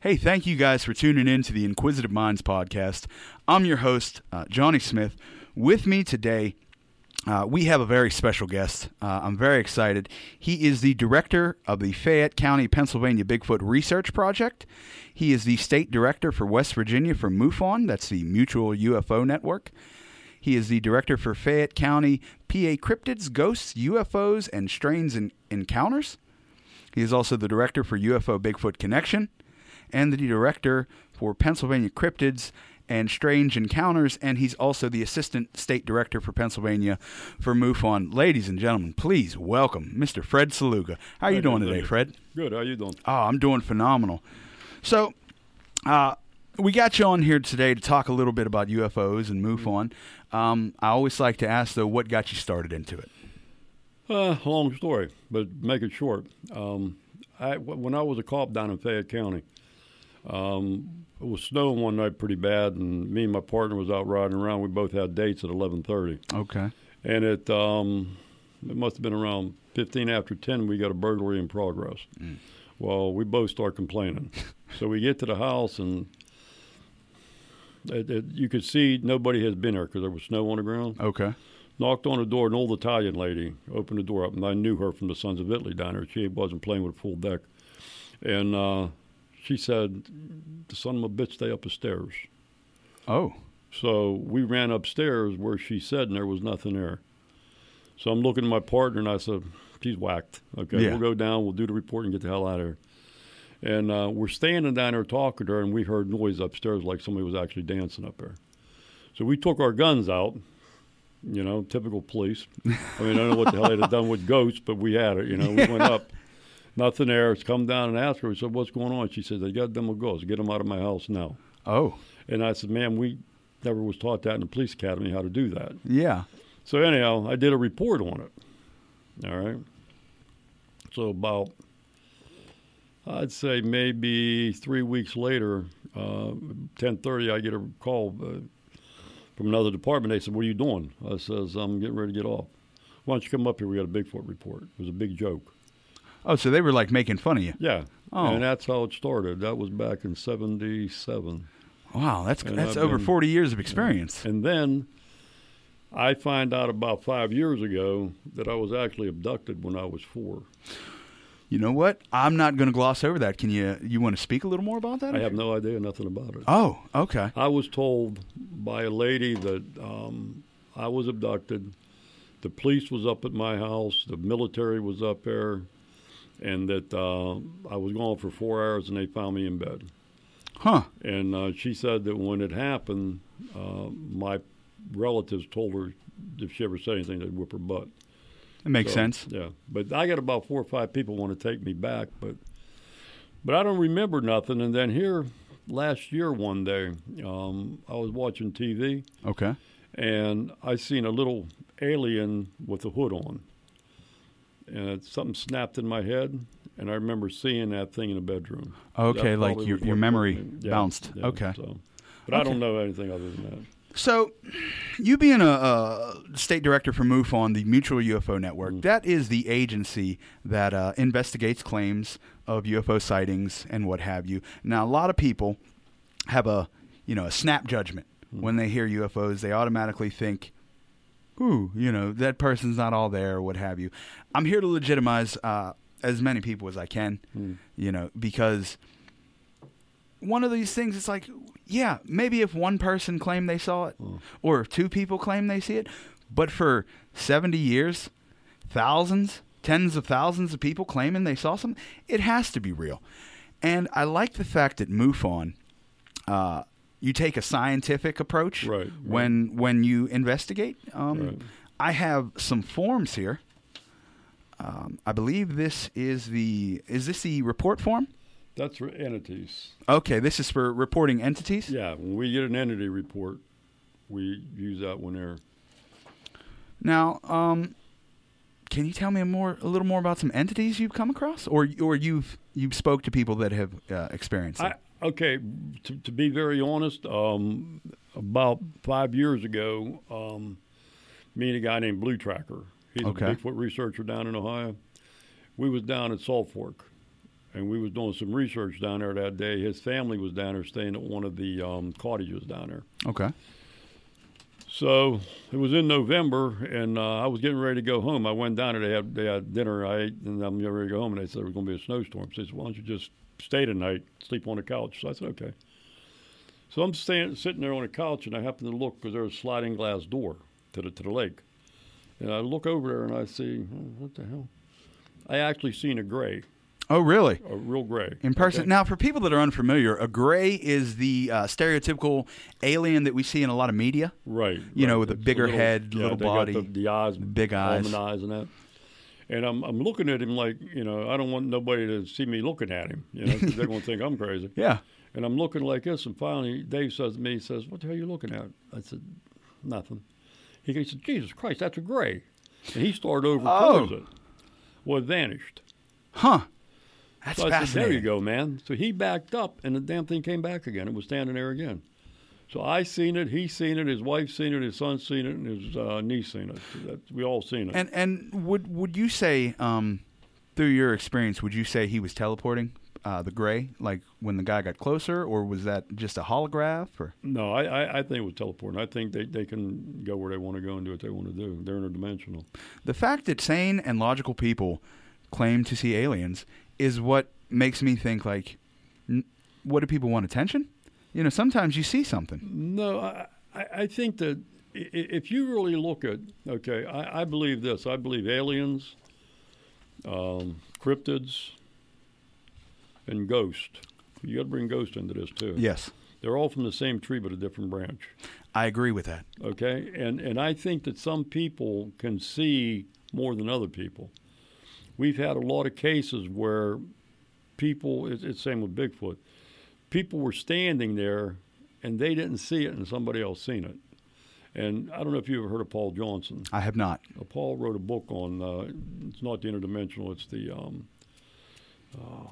Hey, thank you guys for tuning in to the Inquisitive Minds podcast. I'm your host, uh, Johnny Smith. With me today, uh, we have a very special guest. Uh, I'm very excited. He is the director of the Fayette County, Pennsylvania Bigfoot Research Project. He is the state director for West Virginia for MUFON, that's the Mutual UFO Network. He is the director for Fayette County PA Cryptids, Ghosts, UFOs, and Strange en- Encounters. He is also the director for UFO Bigfoot Connection and the director for Pennsylvania Cryptids and Strange Encounters, and he's also the assistant state director for Pennsylvania for MUFON. Ladies and gentlemen, please welcome Mr. Fred Saluga. How are you doing today, Fred? Good. How are you doing? Oh, I'm doing phenomenal. So, uh, we got you on here today to talk a little bit about UFOs and MUFON. Um, I always like to ask, though, what got you started into it? Uh, long story, but make it short. Um, I, when I was a cop down in Fayette County, um, it was snowing one night pretty bad, and me and my partner was out riding around. We both had dates at eleven thirty. Okay. And it um, it must have been around fifteen after ten. We got a burglary in progress. Mm. Well, we both start complaining. so we get to the house, and it, it, you could see nobody has been there because there was snow on the ground. Okay. Knocked on the door, an old Italian lady opened the door up, and I knew her from the Sons of Italy down there. She wasn't playing with a full deck. And uh, she said, "The son of a bitch, stay up the stairs." Oh. So we ran upstairs where she said, and there was nothing there. So I'm looking at my partner, and I said, "She's whacked. Okay, yeah. we'll go down. We'll do the report and get the hell out of here." And uh, we're standing down there talking to her, and we heard noise upstairs like somebody was actually dancing up there. So we took our guns out. You know, typical police. I mean, I don't know what the hell they'd have done with ghosts, but we had it. You know, we went up Nothing there. It's come down and asked her. We said, "What's going on?" She said, "They got them with ghosts. Get them out of my house now." Oh. And I said, "Ma'am, we never was taught that in the police academy how to do that." Yeah. So anyhow, I did a report on it. All right. So about, I'd say maybe three weeks later, uh, ten thirty, I get a call uh, from another department. They said, "What are you doing?" I says, "I'm getting ready to get off." Why don't you come up here? We got a Bigfoot report. It was a big joke. Oh, so they were like making fun of you. Yeah. Oh. And that's how it started. That was back in '77. Wow, that's and that's I've over been, 40 years of experience. And then I find out about five years ago that I was actually abducted when I was four. You know what? I'm not going to gloss over that. Can you you want to speak a little more about that? I have no idea nothing about it. Oh, okay. I was told by a lady that um, I was abducted. The police was up at my house. The military was up there and that uh, I was gone for four hours and they found me in bed. Huh. And uh, she said that when it happened, uh, my relatives told her if she ever said anything, they'd whip her butt. It makes so, sense. Yeah, but I got about four or five people want to take me back, but but I don't remember nothing. And then here last year, one day, um, I was watching TV. Okay. And I seen a little alien with a hood on and something snapped in my head, and I remember seeing that thing in the bedroom. Okay, like your your memory yeah, bounced. Yeah, okay, so, but okay. I don't know anything other than that. So, you being a, a state director for MUFON, the Mutual UFO Network, mm. that is the agency that uh, investigates claims of UFO sightings and what have you. Now, a lot of people have a you know a snap judgment mm. when they hear UFOs. They automatically think ooh, you know, that person's not all there or what have you. I'm here to legitimize uh, as many people as I can, mm. you know, because one of these things, it's like, yeah, maybe if one person claimed they saw it mm. or if two people claim they see it, but for 70 years, thousands, tens of thousands of people claiming they saw something, it has to be real. And I like the fact that MUFON uh, you take a scientific approach right, when when you investigate. Um, right. I have some forms here. Um, I believe this is the is this the report form? That's for entities. Okay, this is for reporting entities. Yeah, when we get an entity report, we use that one there. Now, um, can you tell me more, a little more about some entities you've come across, or or you've you've spoke to people that have uh, experienced it? Okay, to, to be very honest, um, about five years ago, um, me and a guy named Blue Tracker, he's okay. a Bigfoot researcher down in Ohio. We was down at Salt Fork, and we was doing some research down there that day. His family was down there staying at one of the um, cottages down there. Okay. So it was in November, and uh, I was getting ready to go home. I went down there. They had, they had dinner. I ate, and I'm getting ready to go home. And they said there was going to be a snowstorm. So I said, "Why don't you just stay tonight, sleep on the couch?" So I said, "Okay." So I'm staying, sitting there on the couch, and I happen to look because there's a sliding glass door to the to the lake, and I look over there and I see oh, what the hell. I actually seen a gray. Oh, really? A real gray. In person. Okay? Now, for people that are unfamiliar, a gray is the uh, stereotypical alien that we see in a lot of media. Right. You right. know, with a It's bigger little- head, yeah, little body, the, the eyes, big eyes. almond eyes, and that. And I'm I'm looking at him like you know I don't want nobody to see me looking at him. You know, 'cause they're going to think I'm crazy. Yeah. And I'm looking like this, and finally Dave says to me, he says, "What the hell are you looking at?" I said, "Nothing." He goes, "Jesus Christ, that's a gray." And he started over Oh. it. Well, it vanished. Huh. That's So I said, fascinating. "There you go, man." So he backed up, and the damn thing came back again. It was standing there again. So I seen it, he seen it, his wife seen it, his son seen it, and his uh, niece seen it. That, we all seen it. And and would would you say, um, through your experience, would you say he was teleporting uh, the gray, like when the guy got closer, or was that just a holograph? Or no, I, I, I think it was teleporting. I think they, they can go where they want to go and do what they want to do. They're interdimensional. the fact that sane and logical people claim to see aliens is what makes me think like, n- what do people want attention? You know, sometimes you see something. No, I, I I think that if you really look at, okay, I, I believe this. I believe aliens, um, cryptids, and ghost. You got to bring ghost into this too. Yes, They're all from the same tree but a different branch. I agree with that. Okay, and and I think that some people can see more than other people. We've had a lot of cases where people. It's, it's same with Bigfoot. People were standing there, and they didn't see it, and somebody else seen it. And I don't know if you ever heard of Paul Johnson. I have not. Uh, Paul wrote a book on. Uh, it's not the interdimensional. It's the. Um, uh,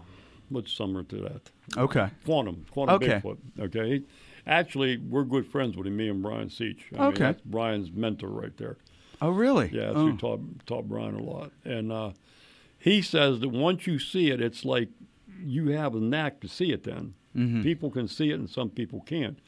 what's similar to that? Okay. Quantum, quantum Okay. Bigfoot. Okay. Actually, we're good friends with him. Me and Brian Seech. I mean, Okay. that's Brian's mentor right there. Oh, really? Yeah, that's Oh. who taught taught Brian a lot. And uh, he says that once you see it, it's like you have a knack to see it. Then Mhm. people can see it, and some people can't.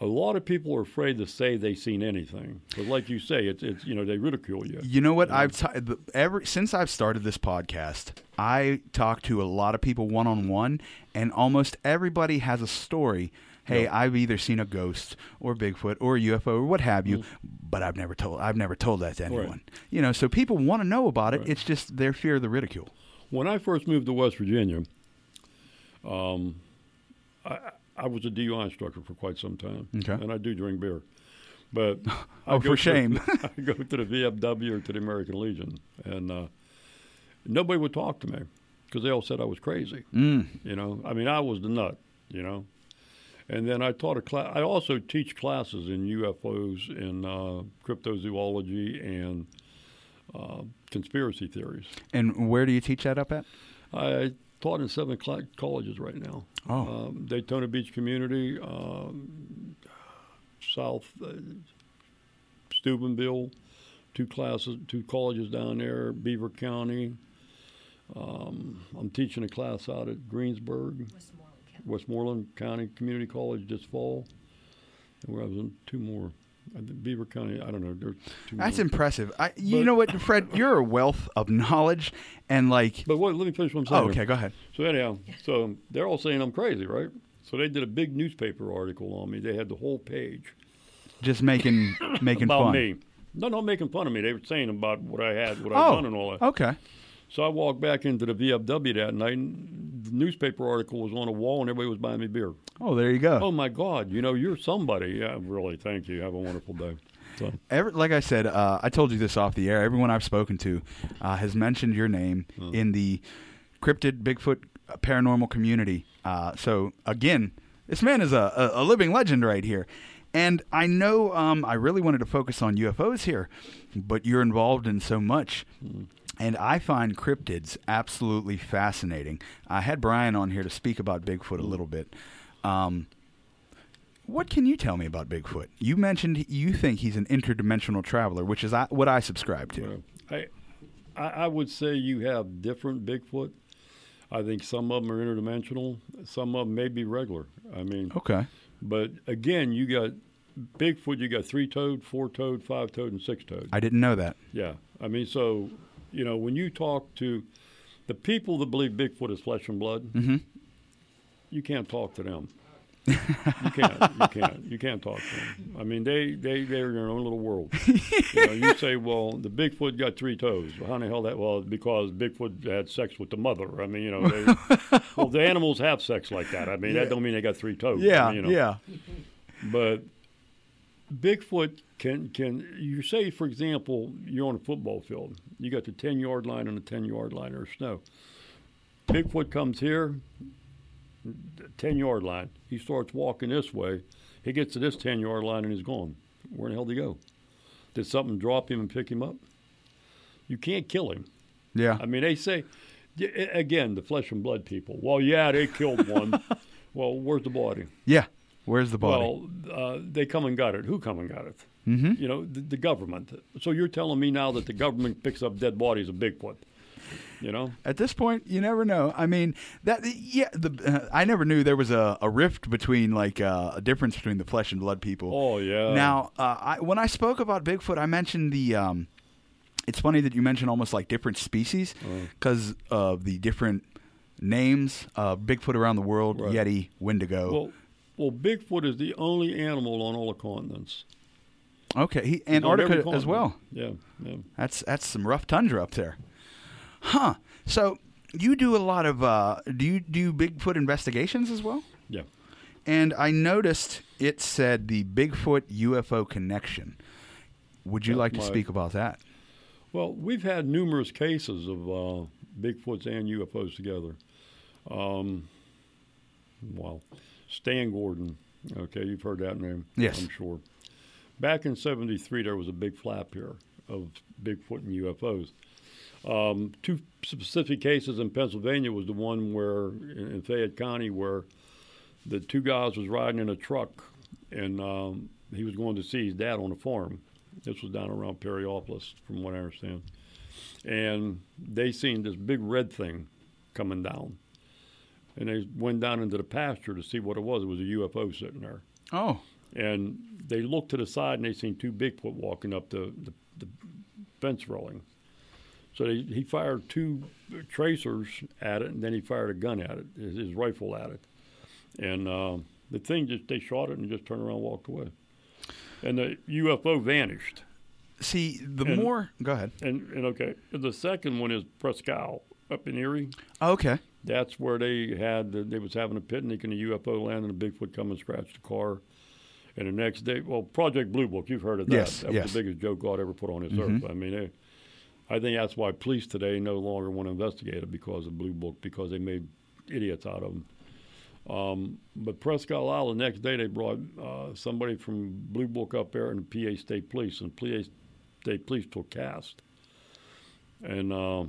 A lot of people are afraid to say they've seen anything, but like you say, it's it's you know they ridicule you. You know what? I've t- ever since I've started this podcast, I talk to a lot of people one on one, and almost everybody has a story. Hey, Yep. I've either seen a ghost or Bigfoot or a UFO or what have you, Mm-hmm. but I've never told. I've never told that to anyone. You know, so people want to know about it. Right. It's just their fear of the ridicule. When I first moved to West Virginia, um, I, I was a DUI instructor for quite some time, Okay. and I do drink beer. But Oh, for to- shame. I go to the VFW or to the American Legion, and uh, nobody would talk to me because they all said I was crazy. Mm. You know, I mean, I was the nut. You know, and then I taught a class. I also teach classes in UFOs, in uh, cryptozoology, and uh, conspiracy theories. And where do you teach that up at? I taught in seven cl- colleges right now. Oh. Um, Daytona Beach Community, um, South uh, Steubenville, two classes, two colleges down there, Beaver County. Um, I'm teaching a class out at Greensburg, Westmoreland County. Westmoreland County Community College this fall. And where I was in two more. Uh, Think Beaver County, I don't know. That's more. impressive. I, you But- know what, Fred? You're a wealth of knowledge, and like. But what, let me finish what I'm saying. Oh, okay. Go ahead. So anyhow, so they're all saying I'm crazy, right? So they did a big newspaper article on me. They had the whole page Just making making about fun. me. No, not making fun of me. They were saying about what I had, what I've Oh, done, and all that. okay. So I walked back into the VFW that night, and the newspaper article was on a wall, and everybody was buying me beer. Oh, there you go. Oh my God! You know, you're somebody. Yeah, really. Thank you. Have a wonderful day. So Every, like I said, uh, I told you this off the air. Everyone I've spoken to uh, has mentioned your name Hmm. in the cryptid Bigfoot uh, paranormal community. Uh, so again, this man is a, a, a living legend right here. And I know um, I really wanted to focus on UFOs here, but you're involved in so much. And I find cryptids absolutely fascinating. I had Brian on here to speak about Bigfoot a little bit. Um, what can you tell me about Bigfoot? You mentioned you think he's an interdimensional traveler, which is what I subscribe to. uh, I, I, I would say you have different Bigfoot. I think some of them are interdimensional. Some of them may be regular. I mean, okay. But again, you got Bigfoot. You got three toed, four toed, five toed, and six toed. I didn't know that. Yeah, I mean, so you know, when you talk to the people that believe Bigfoot is flesh and blood, mm-hmm. you can't talk to them. you can't. You can't. You can't talk to them. I mean, they they they're in their own little world. you, know, you say, well, the Bigfoot got three toes. Well, how the hell that? Well, because Bigfoot had sex with the mother. I mean, you know, they, well, the animals have sex like that. I mean, yeah. that don't mean they got three toes. Yeah, I mean, you know. yeah. But Bigfoot can can you say, for example, you're on a football field. You got the ten yard line and the ten yard line or snow. Bigfoot comes here, 10 yard line. He starts walking this way. He gets to this 10 yard line and he's gone. Where the hell did he go? Did something drop him and pick him up? You can't kill him. Yeah. I mean, they say, again, the flesh and blood people. Well, yeah, they killed one. well, where's the body? Yeah. Where's the body? Well, uh, they come and got it. Who come and got it? Mm-hmm. You know, the, the, government. So you're telling me now that the government picks up dead bodies of Bigfoot? You know, at this point, you never know. I mean, that yeah, the uh, I never knew there was a, a rift between like uh, a difference between the flesh and blood people. Oh yeah. Now, uh, I, when I spoke about Bigfoot, I mentioned the. Um, it's funny that you mentioned almost like different species because oh. of the different names. Bigfoot around the world, right. Yeti, Wendigo. Well, well, Bigfoot is the only animal on all the continents. Okay, he, Antarctica as well. Yeah, yeah. That's that's some rough tundra up there. Huh. So you do a lot of uh, do you do Bigfoot investigations as well? Yeah. And I noticed it said the Bigfoot UFO connection. Would you like to my, speak about that? Well, we've had numerous cases of uh, Bigfoots and UFOs together. Um, well, Stan Gordon. Okay, you've heard that name. Yes, I'm sure. Back in '73, there was a big flap here of Bigfoot and UFOs. Um, two specific cases in Pennsylvania was the one where in Fayette County where the two guys was riding in a truck and um, he was going to see his dad on a farm. This was down around Perryopolis, from what I understand. And they seen this big red thing coming down. And they went down into the pasture to see what it was. It was a UFO sitting there. Oh. And they looked to the side and they seen two Bigfoot walking up the, the, the fence railing. So he, he fired two tracers at it, and then he fired a gun at it, his, his rifle at it, and uh, the thing just they shot it and just turned around and walked away, and the UFO vanished. See, the and, more go ahead. And, and okay, the second one is Presque up in Erie. okay, that's where they had the, they was having a picnic and a UFO landed and a Bigfoot come and scratched the car. And the next day, well, Project Blue Book, you've heard of that. Yes, that yes. was the biggest joke God ever put on this mm-hmm. earth. I mean, they, I think that's why police today no longer want to investigate it because of Blue Book because they made idiots out of them. Um, but Presque Isle, the next day they brought uh, somebody from Blue Book up there and the PA State Police, and PA State Police took cast. And uh,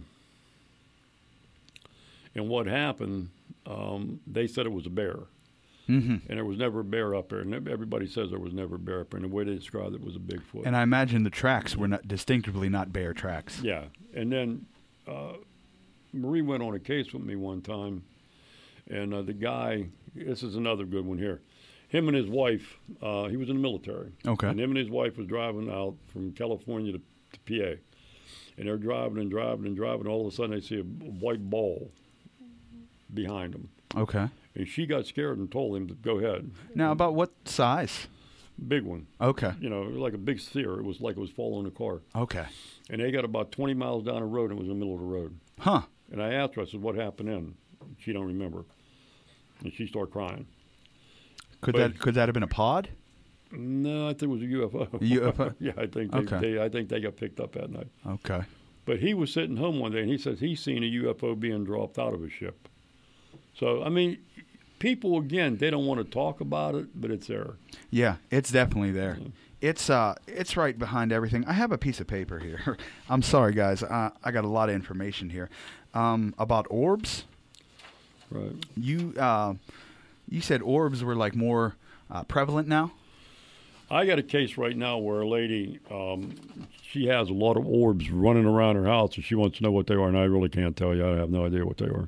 and what happened? Um, they said it was a bear. Mm-hmm. And there was never a bear up there. And everybody says there was never a bear up there. And the way they described it was a Bigfoot. And I imagine the tracks were not distinctively not bear tracks. Yeah. And then uh, Marie went on a case with me one time. And uh, the guy, this is another good one here. Him and his wife, uh, he was in the military. Okay. And him and his wife was driving out from California to, to PA. And they're driving and driving and driving. And all of a sudden, they see a white ball behind them. Okay. And she got scared and told him to go ahead. Now, about what size? Big one. Okay. You know, like a big sphere. It was like it was following a car. Okay. And they got about 20 miles down the road and it was in the middle of the road. Huh. And I asked her, I said, what happened then? She don't remember. And she started crying. Could but, that could that have been a pod? No, I think it was a UFO. UFO? yeah, I think they, okay. They, I think they got picked up that night. Okay. But he was sitting home one day and he says he's seen a UFO being dropped out of a ship. So I mean, people again they don't want to talk about it, but it's there. Yeah, it's definitely there. Yeah. It's uh, it's right behind everything. I have a piece of paper here. I'm sorry, guys. Uh, I got a lot of information here um, about orbs. Right. You uh, you said orbs were like more uh, prevalent now. I got a case right now where a lady, um, she has a lot of orbs running around her house, and she wants to know what they are, and I really can't tell you. I have no idea what they are.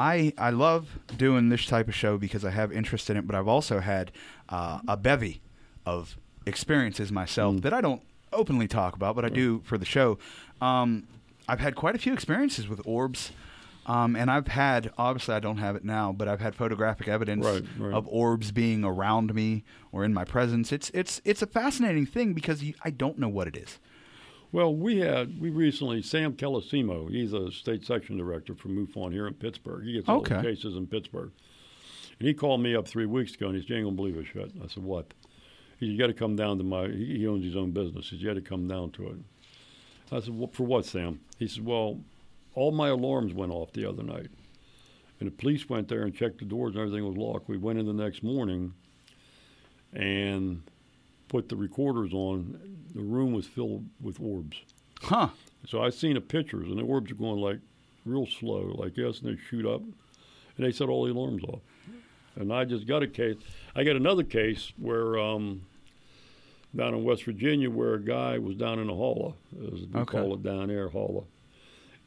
I I love doing this type of show because I have interest in it, but I've also had uh, a bevy of experiences myself Mm. that I don't openly talk about, but I do for the show. Um, I've had quite a few experiences with orbs. Um, and I've had, obviously, I don't have it now, but I've had photographic evidence Right, right. of orbs being around me or in my presence. It's it's it's a fascinating thing because you, I don't know what it is. Well, we had we recently Sam Calosimo. He's a state section director for MUFON here in Pittsburgh. He gets all Okay. the cases in Pittsburgh, and he called me up three weeks ago and he's, said, "You ain't gonna believe this shit." I said, "What?" He said, "You got to come down to my. He he owns his own business. He said, "You got to come down to it." I said, well, "For what, Sam?" He said, "Well, all my alarms went off the other night, and the police went there and checked the doors and everything was locked. We went in the next morning, and." Put the recorders on. The room was filled with orbs. Huh. So I seen the pictures, and the orbs are going like real slow, like this, and they shoot up, and they set all the alarms off. And I just got a case. I got another case where um, down in West Virginia, where a guy was down in a holla, as we Okay. call it down there, holla,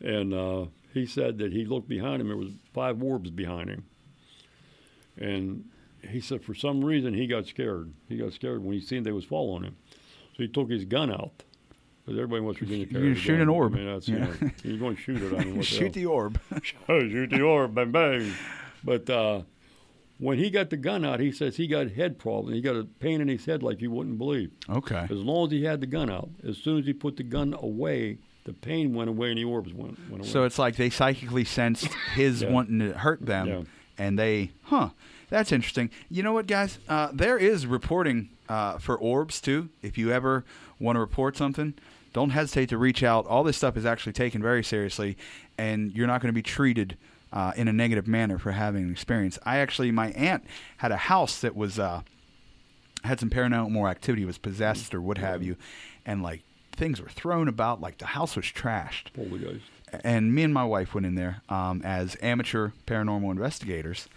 and uh, he said that he looked behind him. There was five orbs behind him, and he said for some reason he got scared. He got scared when he seen they was following him, so he took his gun out. Because everybody in West Virginia carries gonna shoot gun. an orb. I mean, that's, you know, you're going to shoot it. I mean, what the Shoot the orb. shoot the orb, bang bang. But uh, when he got the gun out, he says he got head problem. He got a pain in his head like you wouldn't believe. okay. As long as he had the gun out, as soon as he put the gun away, the pain went away and the orbs went, went away. So it's like they psychically sensed his Yeah. wanting to hurt them, Yeah. and they, huh? That's interesting. You know what, guys? Uh, there is reporting uh, for orbs too. If you ever want to report something, don't hesitate to reach out. All this stuff is actually taken very seriously, and you're not going to be treated uh, in a negative manner for having an experience. I actually, my aunt had a house that was uh, had some paranormal activity, was possessed or what have you, and like things were thrown about, like the house was trashed Poltergeist. and me and my wife went in there um, as amateur paranormal investigators.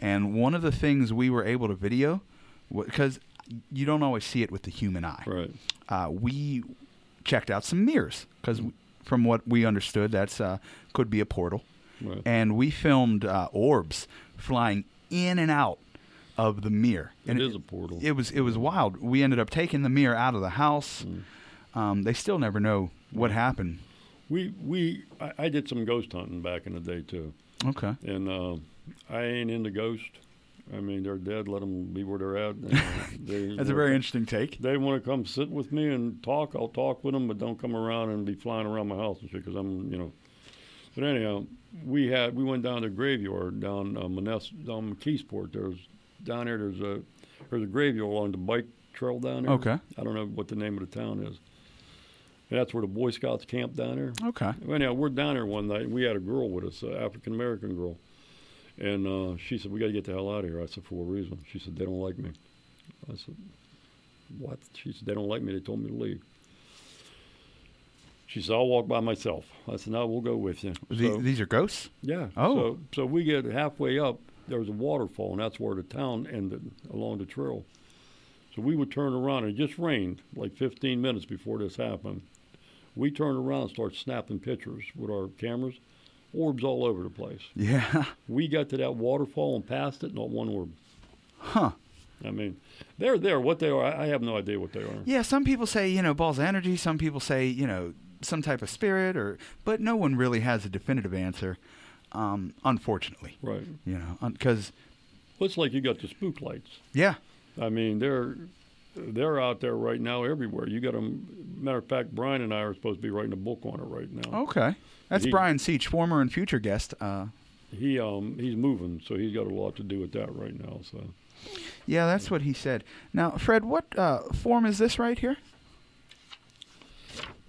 And one of the things we were able to video, because you don't always see it with the human eye, Right. uh, we checked out some mirrors because from what we understood, that's uh, could be a portal, Right. and we filmed uh, orbs flying in and out of the mirror. and it is a portal. it was it was wild. We ended up taking the mirror out of the house. Mm. Um, they still never know what happened. we we I, I did some ghost hunting back in the day too. Okay. And uh, I ain't into ghosts. I mean, they're dead. Let them be where they're at. They, That's a very interesting take. They want to come sit with me and talk. I'll talk with them, but don't come around and be flying around my house and shit. Because I'm, you know. But anyhow, we had we went down to the graveyard down uh, Maness, down McKeesport. There's down there. There's a there's a graveyard along the bike trail down there. Okay. I don't know what the name of the town is. And that's where the Boy Scouts camp down there. Okay. Anyhow, we're down there one night. and We had a girl with us, an African American girl, and uh, she said, "We got to get the hell out of here." I said, "For what reason?" She said, "They don't like me." I said, "What?" She said, "They don't like me. They told me to leave." She said, "I'll walk by myself." I said, "No, we'll go with you." The- So- these are ghosts. yeah. Oh. So, so we get halfway up. There was a waterfall, and that's where the town ended along the trail. So we would turn around, and it just rained like 15 minutes before this happened. We turned around and started snapping pictures with our cameras, orbs all over the place. Yeah. We got to that waterfall and passed it, not one orb. Huh. I mean, they're there. What they are, I have no idea what they are. Yeah. Some people say you know balls of energy. Some people say you know some type of spirit, or but no one really has a definitive answer. Um, unfortunately, Right. you know, because Well, it's like you got the spook lights. yeah, I mean, they're they're out there right now everywhere. You got them. Matter of fact, Brian and I are supposed to be writing a book on it right now. okay. That's He- Brian Seech, former and future guest. Uh, He um he's moving, so he's got a lot to do with that right now. So yeah, that's what he said. Now, Fred, what uh, form is this right here?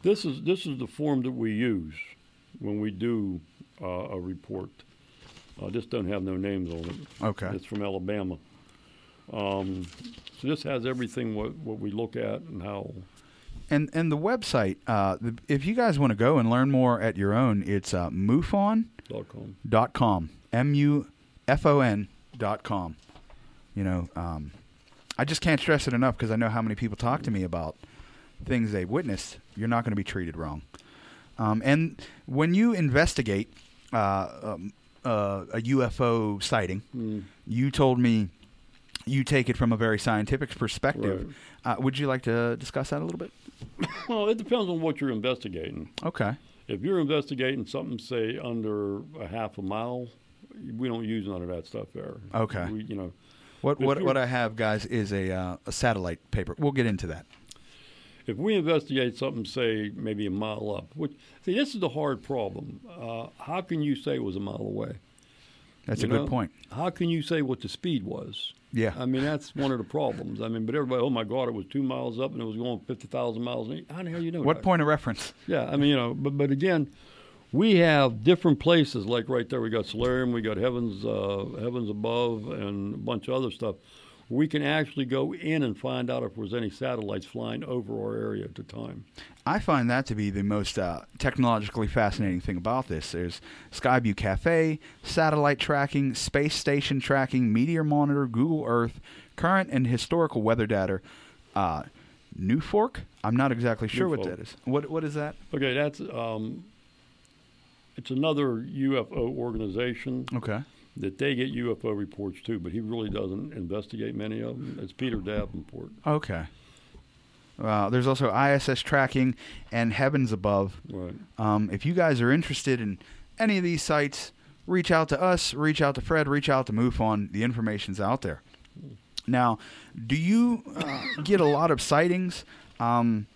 this is this is the form that we use when we do uh, a report. Uh, this don't have no names on it. Okay. It's from Alabama. Um, so this has everything what what we look at and how. And and the website, uh, the, if you guys want to go and learn more at your own, it's uh, MUFON. Dot com. dot com m u f o n dot com you know um, i just can't stress it enough because i know how many people talk to me about things they've witnessed you're not going to be treated wrong um, and when you investigate uh, um, uh, a UFO sighting. Mm. You told me you take it from a very scientific perspective. Right. Uh, would you like to discuss that a little bit? well, it depends on what you're investigating. Okay. If you're investigating something, say under a half a mile, we don't use none of that stuff there. Okay. We, you know. What what what I have, guys, is a uh, a satellite paper. We'll get into that. If we investigate something, say maybe a mile up, which see this is the hard problem. Uh, how can you say it was a mile away? That's you a know? good point. How can you say what the speed was? Yeah. I mean, that's one of the problems. I mean, but everybody, oh my God, it was two miles up and it was going 50,000 miles. How the hell you know What that? point of reference? Yeah, I mean, you know, but, but again, we have different places, like right there, we got Stellarium, we got Heavens, uh, Heavens Above, and a bunch of other stuff we can actually go in and find out if there's any satellites flying over our area at the time. I find that to be the most uh, technologically fascinating thing about this. There's Skyview Cafe, satellite tracking, space station tracking, meteor monitor, Google Earth, current and historical weather data. Uh, NUFORC? I'm not exactly sure what that is. What what is that? Okay, that's um, it's another UFO organization. Okay that they get UFO reports too, but he really doesn't investigate many of them. It's Peter Davenport. Okay. Uh, there's also ISS tracking and Heavens Above. Right. Um, if you guys are interested in any of these sites, reach out to us, reach out to Fred, reach out to MUFON. The information's out there. Now, do you uh, get a lot of sightings um,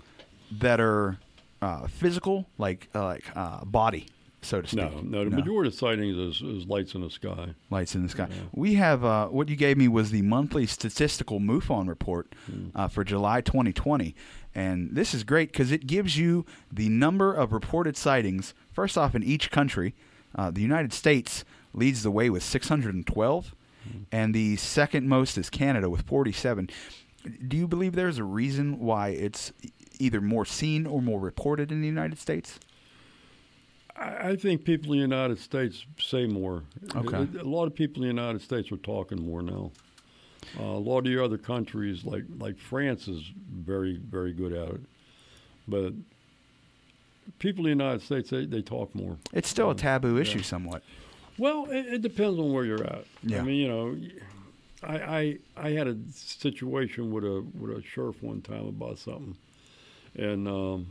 that are uh, physical, like uh, like uh, body? So to speak. No, no. The no. majority of sightings is, is, lights in the sky. Lights in the sky. Yeah. We have uh, what you gave me was the monthly statistical MUFON report mm. uh, for July 2020, and this is great because it gives you the number of reported sightings. First off, in each country, uh, the United States leads the way with 612, mm. and the second most is Canada with 47. Do you believe there's a reason why it's either more seen or more reported in the United States? I think people in the United States say more. Okay. A, lot of people in the United States are talking more now. Uh, a lot of the other countries, like like France, is very very good at it, but people in the United States they, they talk more. It's still uh, a taboo issue, somewhat. Well, it, it, depends on where you're at. Yeah. I mean, you know, I, I I had a situation with a with a sheriff one time about something, and. Um,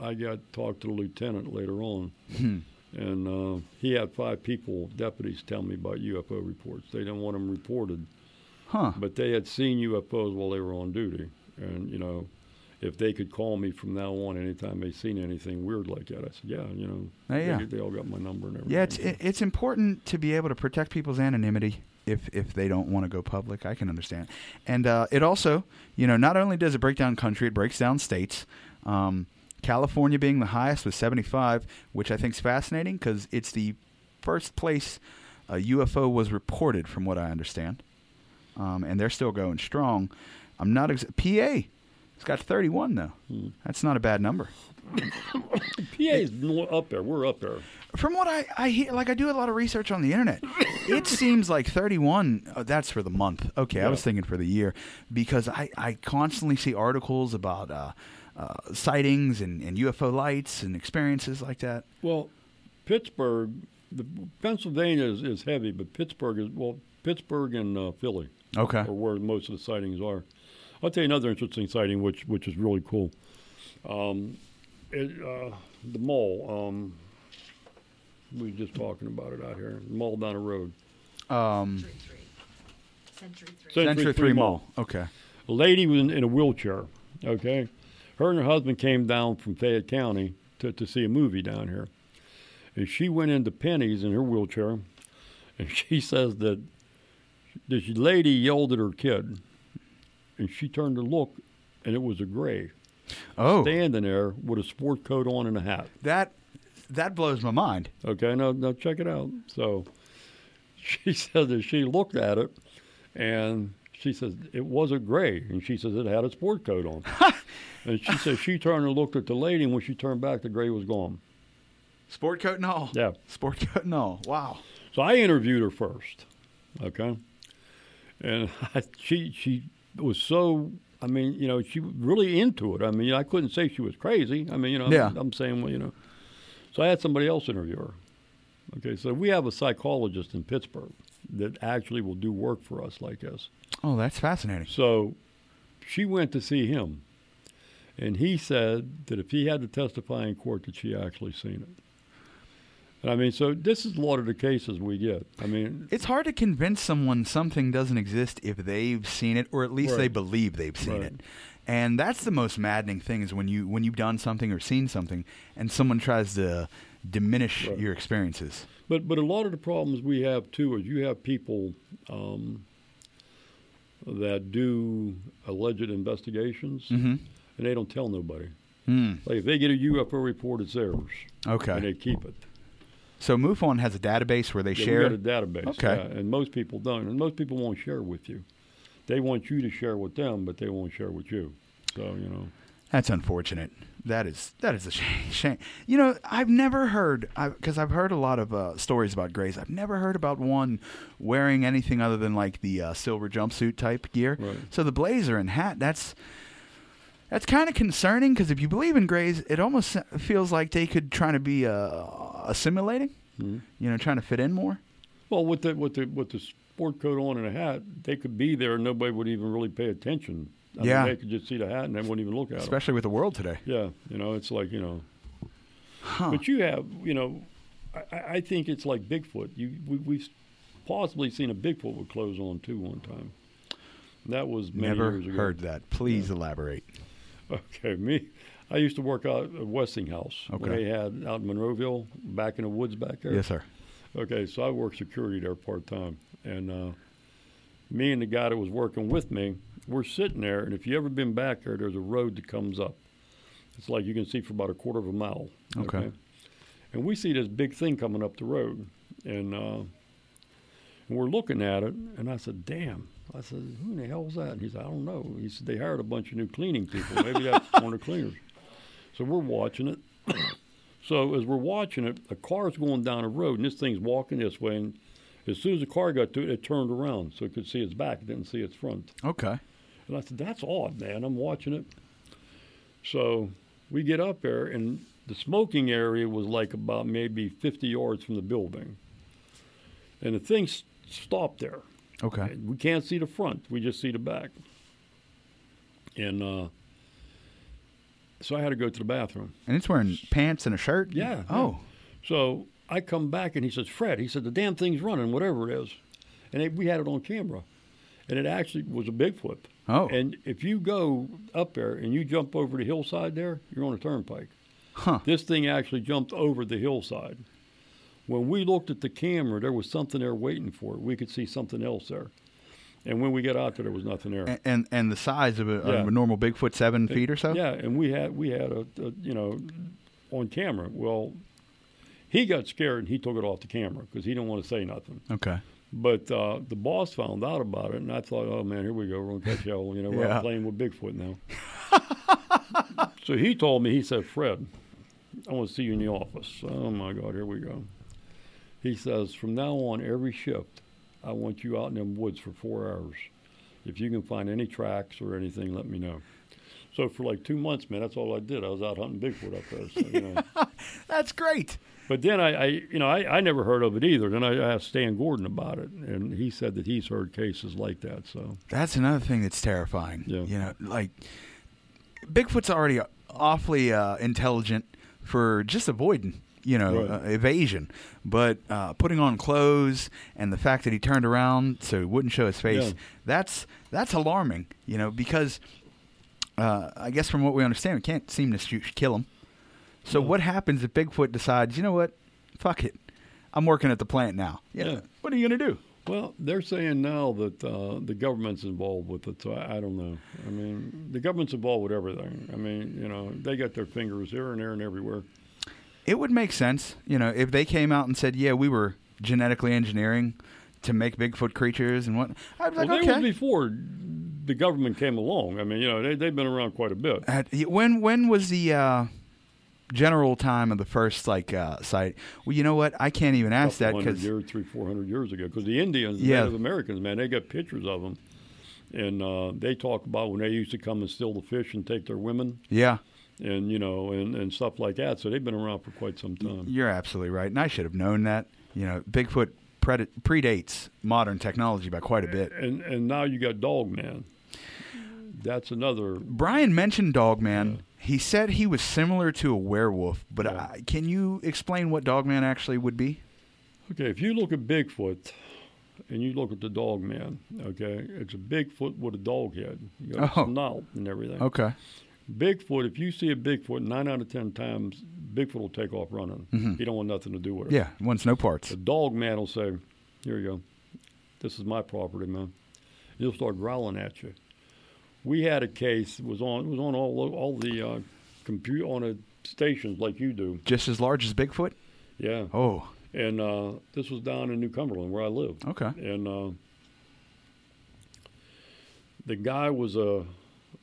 I got talked to the lieutenant later on, hmm. and uh, he had five people, deputies, tell me about UFO reports. They didn't want them reported, huh. but they had seen UFOs while they were on duty, and you know, if they could call me from now on anytime they seen anything weird like that, I said, yeah, you know, yeah. They, they, all got my number and everything. Yeah, it's it's important to be able to protect people's anonymity if if they don't want to go public. I can understand, and uh, it also, you know, not only does it break down country, it breaks down states. Um, California being the highest with 75, which I think is fascinating because it's the first place a UFO was reported, from what I understand. Um, and they're still going strong. I'm not ex- PA. It's got 31 though. Hmm. That's not a bad number. PA is up there. We're up there. From what I, I hear, like I do a lot of research on the internet, it seems like 31. Oh, that's for the month. Okay, yeah. I was thinking for the year because I, I constantly see articles about uh, uh, sightings and, and UFO lights and experiences like that? Well, Pittsburgh, the, Pennsylvania is, is heavy, but Pittsburgh is well, Pittsburgh and uh, Philly, okay, are where most of the sightings are. I'll tell you another interesting sighting, which which is really cool. Um, it, uh, the mall. Um, we were just talking about it out here. The mall down the road. Um, Century Three. Century Three. Century Three Mall. Okay. A lady was in, in a wheelchair. Okay her and her husband came down from Fayette County to, to see a movie down here. And she went into Penney's in her wheelchair, and she says that this lady yelled at her kid, and she turned to look, and it was a gray. Oh. Standing there with a sport coat on and a hat. That that blows my mind. Okay, now, now check it out. So she says that she looked at it, and she says it wasn't gray, and she says it had a sport coat on. and she says she turned and looked at the lady, and when she turned back, the gray was gone. Sport coat and all. Yeah, sport coat and all. Wow. So I interviewed her first, okay, and I, she she was so. I mean, you know, she was really into it. I mean, I couldn't say she was crazy. I mean, you know, yeah. I'm, I'm saying, well, you know. So I had somebody else interview her. Okay, so we have a psychologist in Pittsburgh that actually will do work for us like this. Oh, that's fascinating. So she went to see him, and he said that if he had to testify in court, that she actually seen it. And I mean, so this is a lot of the cases we get. I mean, it's hard to convince someone something doesn't exist if they've seen it, or at least Right. they believe they've seen Right. it. And that's the most maddening thing is when you when you've done something or seen something, and someone tries to diminish Right. your experiences. But but a lot of the problems we have too is you have people um, that do alleged investigations Mm-hmm. And they don't tell nobody. Hmm. Like if they get a UFO report, it's theirs, Okay. and they keep it. So MUFON has a database where they Yeah, share. We got a database. Okay. yeah, and most people don't, and most people won't share with you. They want you to share with them, but they won't share with you. So you know. That's unfortunate. That is that is a shame. shame. You know, I've never heard because I've heard a lot of uh, stories about Grays. I've never heard about one wearing anything other than like the uh, silver jumpsuit type gear. Right. So the blazer and hat. That's that's kind of concerning because if you believe in Grays, it almost feels like they could try to be uh, assimilating. Mhm. You know, trying to fit in more. Well, with the with the with the sport coat on and a hat, they could be there and nobody would even really pay attention. I Yeah. mean, they could just see the hat and they wouldn't even look at it. Especially with the world today. Yeah, you know, it's like you know. Huh. But you have, you know, I, I think it's like Bigfoot. You we, we've possibly seen a Bigfoot with clothes on too one time. That was many Never years ago. heard that. Please elaborate. Okay, me. I used to work out at Westinghouse. Okay. They had out in Monroeville, back in the woods back there. Yes, sir. Okay, so I worked security there part time, and uh, me and the guy that was working with me, we're sitting there, and if you ever been back there, there's a road that comes up. It's like you can see for about a quarter of a mile. Okay. And we see this big thing coming up the road, and uh, and we're looking at it, and I said, "Damn." I said, "Who in the hell's that?" And he said, "I don't know." He said, "They hired a bunch of new cleaning people. Maybe that's one of the cleaners." So we're watching it. so as we're watching it, a car's going down a road, and this thing's walking this way. And as soon as the car got to it, it turned around so it could see its back. It didn't see its front. Okay. And I said, "That's odd, man." I'm watching it. So we get up there, and the smoking area was like about maybe 50 yards from the building, and the thing stopped there. Okay. We can't see the front; we just see the back. And uh, so I had to go to the bathroom. And it's wearing pants and a shirt. Yeah, Oh. So I come back, and he says, "Fred," he said, "the damn thing's running, whatever it is," and it, we had it on camera, and it actually was a Bigfoot. Oh. And if you go up there and you jump over the hillside there, you're on a turnpike. Huh. This thing actually jumped over the hillside. When we looked at the camera, there was something there waiting for it. We could see something else there. And when we got out there, there was nothing there. And and, and the size of a, of Yeah. a normal Bigfoot, seven feet or so. Yeah, and we had we had a, a you know on camera. Well, he got scared and he took it off the camera because he didn't want to say nothing. Okay. But uh, the boss found out about it, and I thought, oh man, here we go. We're gonna catch hell. You know, we're Yeah. playing with Bigfoot now. so he told me, he said, Fred, I want to see you in the office. Oh my God, here we go. He says, from now on, every shift, I want you out in them woods for four hours. If you can find any tracks or anything, let me know. So for like two months, man, that's all I did. I was out hunting Bigfoot up there. So, you know. That's great. But then I, I you know, I, I never heard of it either. Then I asked Stan Gordon about it, and he said that he's heard cases like that. So That's another thing that's terrifying. Yeah. You know, like Bigfoot's already awfully uh, intelligent for just avoiding, you know, Right. uh, evasion. But uh, putting on clothes and the fact that he turned around so he wouldn't show his face, Yeah. that's that's alarming. You know, because uh, I guess from what we understand, we can't seem to shoot, kill him. So No. what happens if Bigfoot decides, you know what, fuck it, I'm working at the plant now. You know, Yeah. What are you gonna do? well, they're saying now that uh, the government's involved with it. So I, I don't know. I mean, the government's involved with everything. I mean, you know, they got their fingers here and there and everywhere. It would make sense, you know, if they came out and said, "Yeah, we were genetically engineering to make Bigfoot creatures and what." I'd be like, well, "Okay." before the government came along. I mean, you know, they they've been around quite a bit. At- when when was the uh, general time of the first like uh, site? Well, you know what? I can't even ask that because years, three, four hundred years ago. Because the Indians, the Yeah. Native Americans, man, they got pictures of them, and uh, they talk about when they used to come and steal the fish and take their women. yeah, and you know, and, and stuff like that. So they've been around for quite some time. You're absolutely right, and I should have known that. You know, Bigfoot pred- predates modern technology by quite a bit. And and now you got Dogman. That's another. Brian mentioned Dogman. Yeah. He said he was similar to a werewolf, but Yeah. I, can you explain what Dogman actually would be? Okay, if you look at Bigfoot and you look at the dog man, okay, it's a Bigfoot with a dog head. You got Oh. a snout and everything. Okay. Bigfoot, if you see a Bigfoot, nine out of ten times, Bigfoot will take off running. Mhm. He don't want nothing to do with it. Yeah, wants no parts. The dog man will say, "Here you go. This is my property, man." He'll start growling at you. We had a case. It was on. It was on all all the uh, compute on a stations like you do. Just as large as Bigfoot? Yeah. Oh, And uh, this was down in New Cumberland where I live. okay. And uh, the guy was a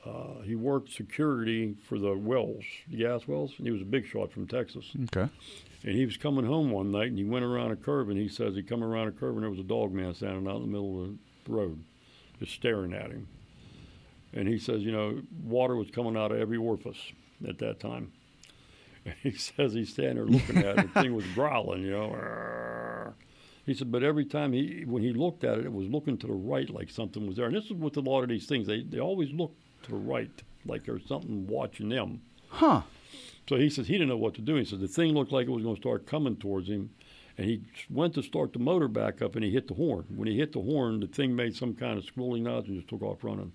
uh, he worked security for the wells, the gas wells, and he was a big shot from Texas. Okay. And he was coming home one night, and he went around a curve, and he says he come around a curve, and there was a dog man standing out in the middle of the road, just staring at him. And he says, you know, water was coming out of every orifice at that time. And he says he's standing there looking at it, the thing was growling, you know. He said, but every time he, when he looked at it, it was looking to the right like something was there. And this is with a lot of these things; they they always look to the right, like there's something watching them. Huh. So he says he didn't know what to do. He said the thing looked like it was going to start coming towards him, and he went to start the motor back up, and he hit the horn. When he hit the horn, the thing made some kind of squealing noise and just took off running.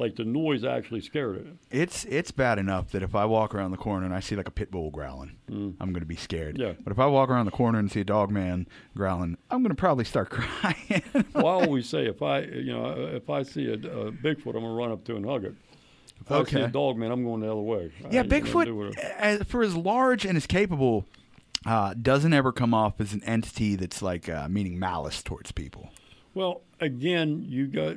Like the noise actually scared it. It's it's bad enough that if I walk around the corner and I see like a pit bull growling, Mm. I'm going to be scared. Yeah. But if I walk around the corner and see a dog man growling, I'm going to probably start crying. Well, I always say if I, you know, if I see a, a Bigfoot, I'm gonna run up to and hug it. If I see a dog, man, I'm going the other way. Yeah, do Bigfoot, as, for as large and as capable, uh, doesn't ever come off as an entity that's like uh, meaning malice towards people. Well, again, you got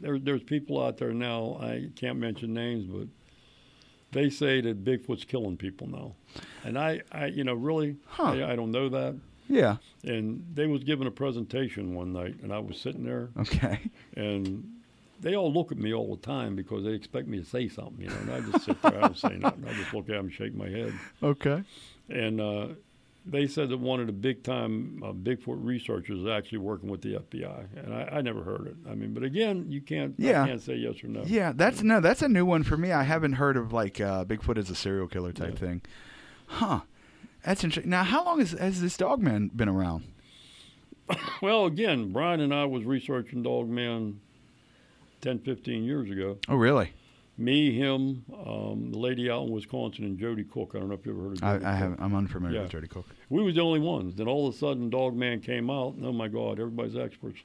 there, there's people out there now. I can't mention names, but they say that Bigfoot's killing people now, and I, I you know, really, Huh. I, I don't know that. Yeah. And they was giving a presentation one night, and I was sitting there, Okay. and they all look at me all the time because they expect me to say something, you know. And I just sit there, I don't say nothing. I just look at them and shake my head. Okay. And uh, they said that one of the big time uh, Bigfoot researchers is actually working with the FBI, and I, I never heard it. I mean, but again, you can't Yeah. I can't say yes or no. Yeah, that's no, that's a new one for me. I haven't heard of like uh, Bigfoot as a serial killer type Yeah. thing. Huh. That's interesting. Now, how long has, has this dogman been around? Well, again, Brian and I was researching Dogman 10, 15 years ago. Oh, really? Me, him, um, the lady out in Wisconsin, and Jody Cook. I don't know if you ever heard of I, Jody I Cook. have. I'm unfamiliar Yeah. with Jody Cook. We was the only ones. Then all of a sudden, Dog Man came out, and oh my God, everybody's experts.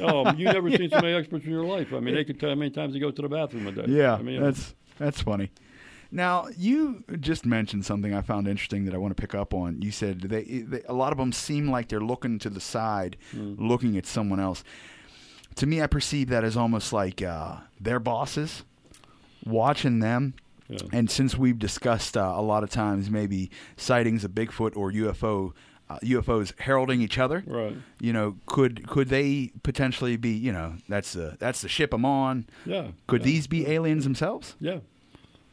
oh, you never seen so many experts in your life. I mean, they could tell how many times they go to the bathroom a day. Yeah, I mean, that's that's funny. Now, you just mentioned something I found interesting that I want to pick up on. You said they, they a lot of them seem like they're looking to the side, Mm. looking at someone else. To me, I perceive that as almost like uh, their bosses watching them. yeah. And since we've discussed uh, a lot of times maybe sightings of Bigfoot or UFO, uh, UFOs heralding each other, right. you know, could could they potentially be, you know, that's the that's the ship I'm on. Yeah. Could yeah. these be aliens themselves? Yeah.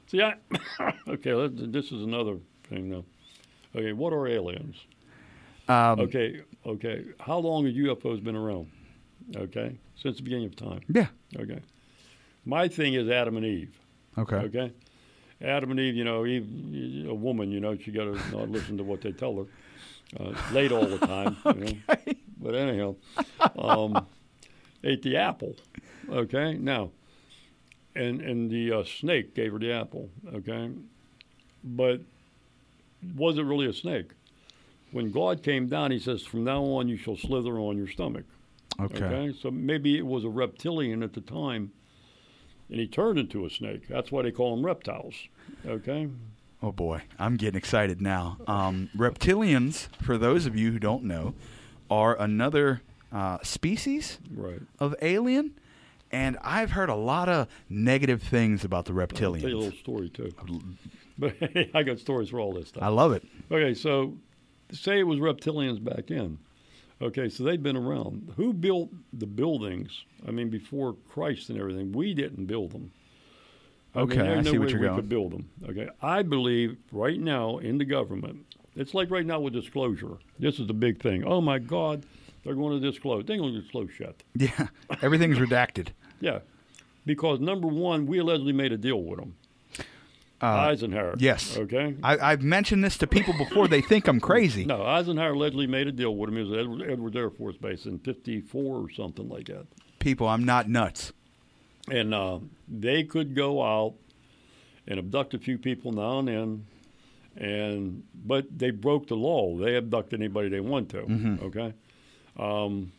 See, I okay. This is another thing, though. Okay, what are aliens? Um, Okay, okay. How long have UFOs been around? Okay, since the beginning of time. Yeah. Okay. My thing is Adam and Eve. Okay. Okay. Adam and Eve, you know, Eve, a woman, you know, she got to not listen to what they tell her. Uh, late all the time. You know? But anyhow, um, ate the apple. Okay. Now, and and the uh, snake gave her the apple. Okay. But was it really a snake? When God came down, He says, "From now on, you shall slither on your stomach." Okay. So maybe it was a reptilian at the time, and he turned into a snake. That's why they call them reptiles. Okay. Oh boy, I'm getting excited now. Um, reptilians, for those of you who don't know, are another uh, species Right. of alien, and I've heard a lot of negative things about the I'll tell you a little story too. But I got stories for all this stuff. I love it. Okay, so say it was reptilians back in. Okay, so they'd been around. Who built the buildings? I mean, before Christ and everything, we didn't build them. Okay, mean, I there's see no what you're we going. could build them. Okay, I believe right now in the government, it's like right now with disclosure. This is the big thing. Oh my God, they're going to disclose. They're going to disclose shit. Yeah, everything's redacted. Yeah, because number one, we allegedly made a deal with them. Uh, Eisenhower. yes. Okay. I, I've mentioned this to people before. They think I'm crazy. No, Eisenhower allegedly made a deal with him. It was at Edward, Edwards Air Force Base in '54 or something like that. People, I'm not nuts. and uh, they could go out and abduct a few people now and then, and but they broke the law. They abduct anybody they want to. Mm-hmm. Okay, um,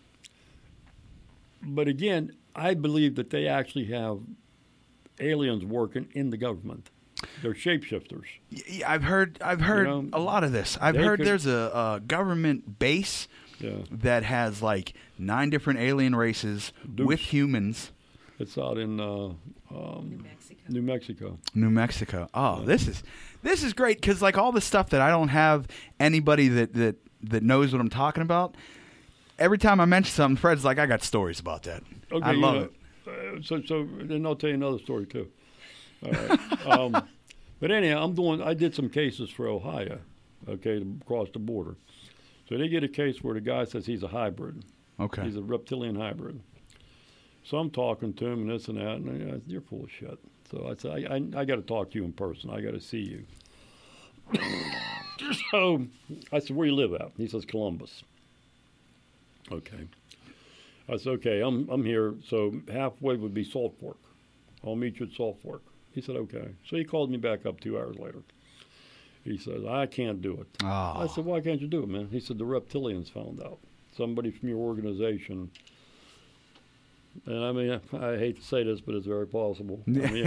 but again, I believe that they actually have aliens working in the government. They're shapeshifters. Y- y- I've heard. I've heard know, a lot of this. I've heard could- there's a, a government base Yeah, that has like nine different alien races Deuce. with humans. it's out in uh, New Mexico. New Mexico. New Mexico. Oh, this is this is great because like all the stuff that I don't have anybody that that that knows what I'm talking about. Every time I mention something, Fred's like, "I got stories about that." Okay, I you love know, it. Uh, so, so then I'll tell you another story too. All right. um, but anyhow, I'm doing. I did some cases for Ohio, okay, to cross the border. So they get a case where the guy says he's a hybrid. Okay. He's a reptilian hybrid. So I'm talking to him and this and that, and I, I, you're full of shit. So I said, I, I, I got to talk to you in person. I got to see you. so I said, where you live at? He says, Columbus. Okay. I said, okay, I'm, I'm here. So halfway would be Salt Fork. I'll meet you at Salt Fork. He said, okay. So he called me back up two hours later. He says, I can't do it. I Oh. said, why can't you do it, man? He said, the reptilians found out. Somebody from your organization. And I mean, I hate to say this, but it's very possible. I mean, you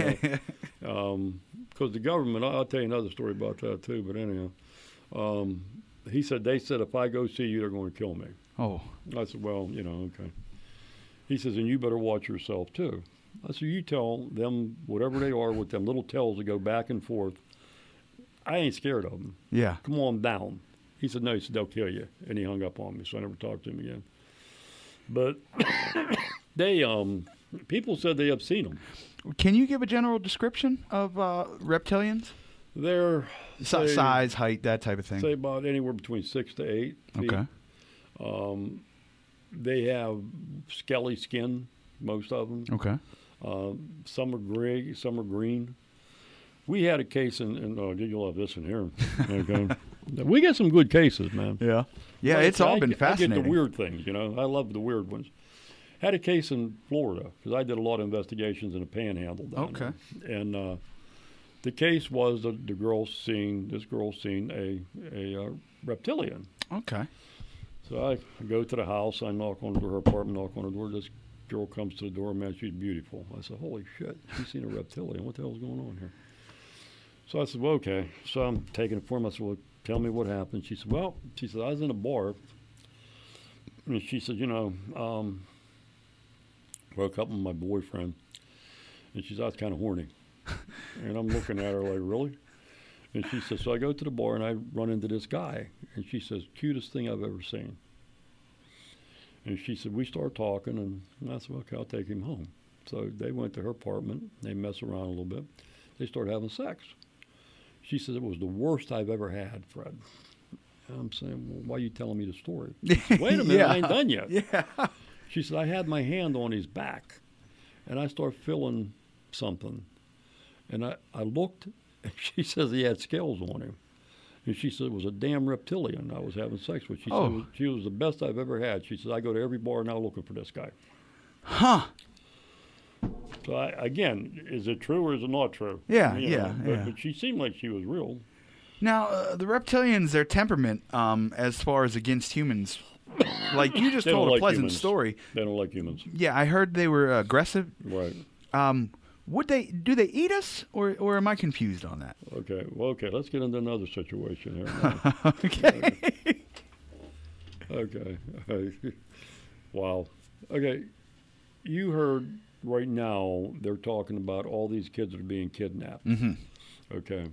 know, because the government, I'll tell you another story about that too, but anyhow. Um, he said, they said, if I go see you, they're going to kill me. oh. I said, well, you know, okay. He says, and you better watch yourself too. I said, you tell them whatever they are with them little tells that go back and forth. I ain't scared of them. Yeah. Come on down. He said, no, he said, they'll kill you. And he hung up on me, so I never talked to him again. But they, um, people said they have seen them. Can you give a general description of uh, reptilians? They're say, size, height, that type of thing. say about anywhere between six to eight feet. okay. Um, they have scaly skin, most of them. Okay. Um, some are gray, some are green. We had a case and in, in oh, you'll have this in here. Okay. we get some good cases, man. Yeah. Yeah, Well, it's all I been fascinating. I get the weird things, you know. I love the weird ones. Had a case in Florida because I did a lot of investigations in the Panhandle. Okay. there. And uh, the case was the, the girl seen this girl seen a a uh, reptilian. Okay. So I go to the house. I knock on her apartment. Knock on the door. This girl comes to the door. Man, she's beautiful. I said, "Holy shit! She's seen a reptilian. What the hell's going on here?" So I said, "Well, okay." So I'm taking it for him. I said, "Well, tell me what happened." She said, "Well," she said, "I was in a bar." And she said, "You know, um, broke up with my boyfriend," and she said, "I was kind of horny." and I'm looking at her like, "Really?" And she says, "So I go to the bar and I run into this guy." And she says, "Cutest thing I've ever seen." And she said, "We start talking, and I said, okay, I'll take him home." So they went to her apartment. They mess around a little bit. They start having sex. She said it was the worst I've ever had, Fred. I'm saying, well, why are you telling me the story? Said, Wait a minute, I ain't done yet. Yeah. She said, I had my hand on his back, and I started feeling something. And I, I looked, and she says he had scales on him. And she said it was a damn reptilian I was having sex with. She Oh. said she was the best I've ever had. She said, I go to every bar now looking for this guy. Huh. So I, again, is it true or is it not true? Yeah, You yeah, but, yeah. but she seemed like she was real. Now, uh, the reptilians, their temperament, um, as far as against humans, like you just told a like pleasant humans. story. They don't like humans, Yeah, I heard they were aggressive. right? Um, would they? Do they eat us, or or am I confused on that? Okay, well, okay. Let's get into another situation here. okay. Okay. wow. Okay. You heard right now they're talking about all these kids that are being kidnapped. hmm Okay.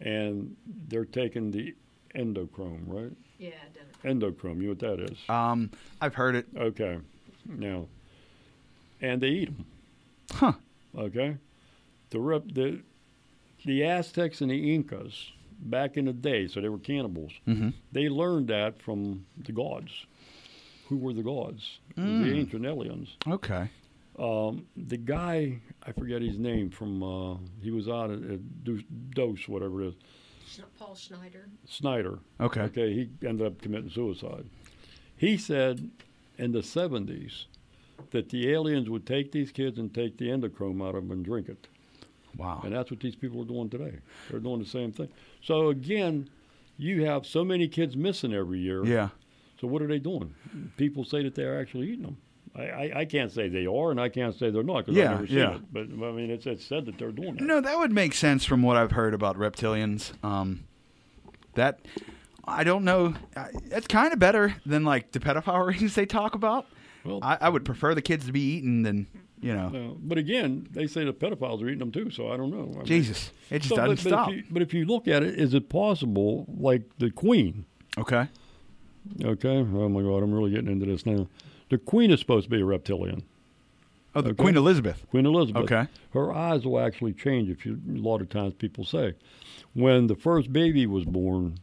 And they're taking the adrenochrome, right? Yeah, done it. Adrenochrome, you know what that is? Um, I've heard it. Okay. Now, and they eat them. Huh. Okay. The rep, the the Aztecs and the Incas back in the day, so they were cannibals. Mm-hmm. They learned that from the gods. Who were the gods? Mm. The ancient aliens. Okay. Um, the guy, I forget his name from. Uh, he was out at, at Dose, Dose, whatever it is. Paul Schneider. Snyder. Okay. Okay, he ended up committing suicide. He said in the 70s that the aliens would take these kids and take the adrenochrome out of them and drink it. Wow. And that's what these people are doing today. They're doing the same thing. So again, you have so many kids missing every year. Yeah. So what are they doing? People say that they're actually eating them. I, I, I can't say they are, and I can't say they're not because Yeah, I've never seen yeah. it. But I mean, it's, it's said that they're doing it. No, that would make sense from what I've heard about reptilians. Um, that I don't know. It's kind of better than like the pedophile rings they talk about. Well, I, I would prefer the kids to be eaten than you know. but again, they say the pedophiles are eating them too. So I don't know. I mean, Jesus, it just so, doesn't but, but stop. If you, but if you look at it, is it possible, like the Queen? okay. Okay. Oh my God, I'm really getting into this now. The Queen is supposed to be a reptilian. Oh, the Okay. Queen Elizabeth. Queen Elizabeth. Okay. Her eyes will actually change. If you, a lot of times people say, when the first baby was born,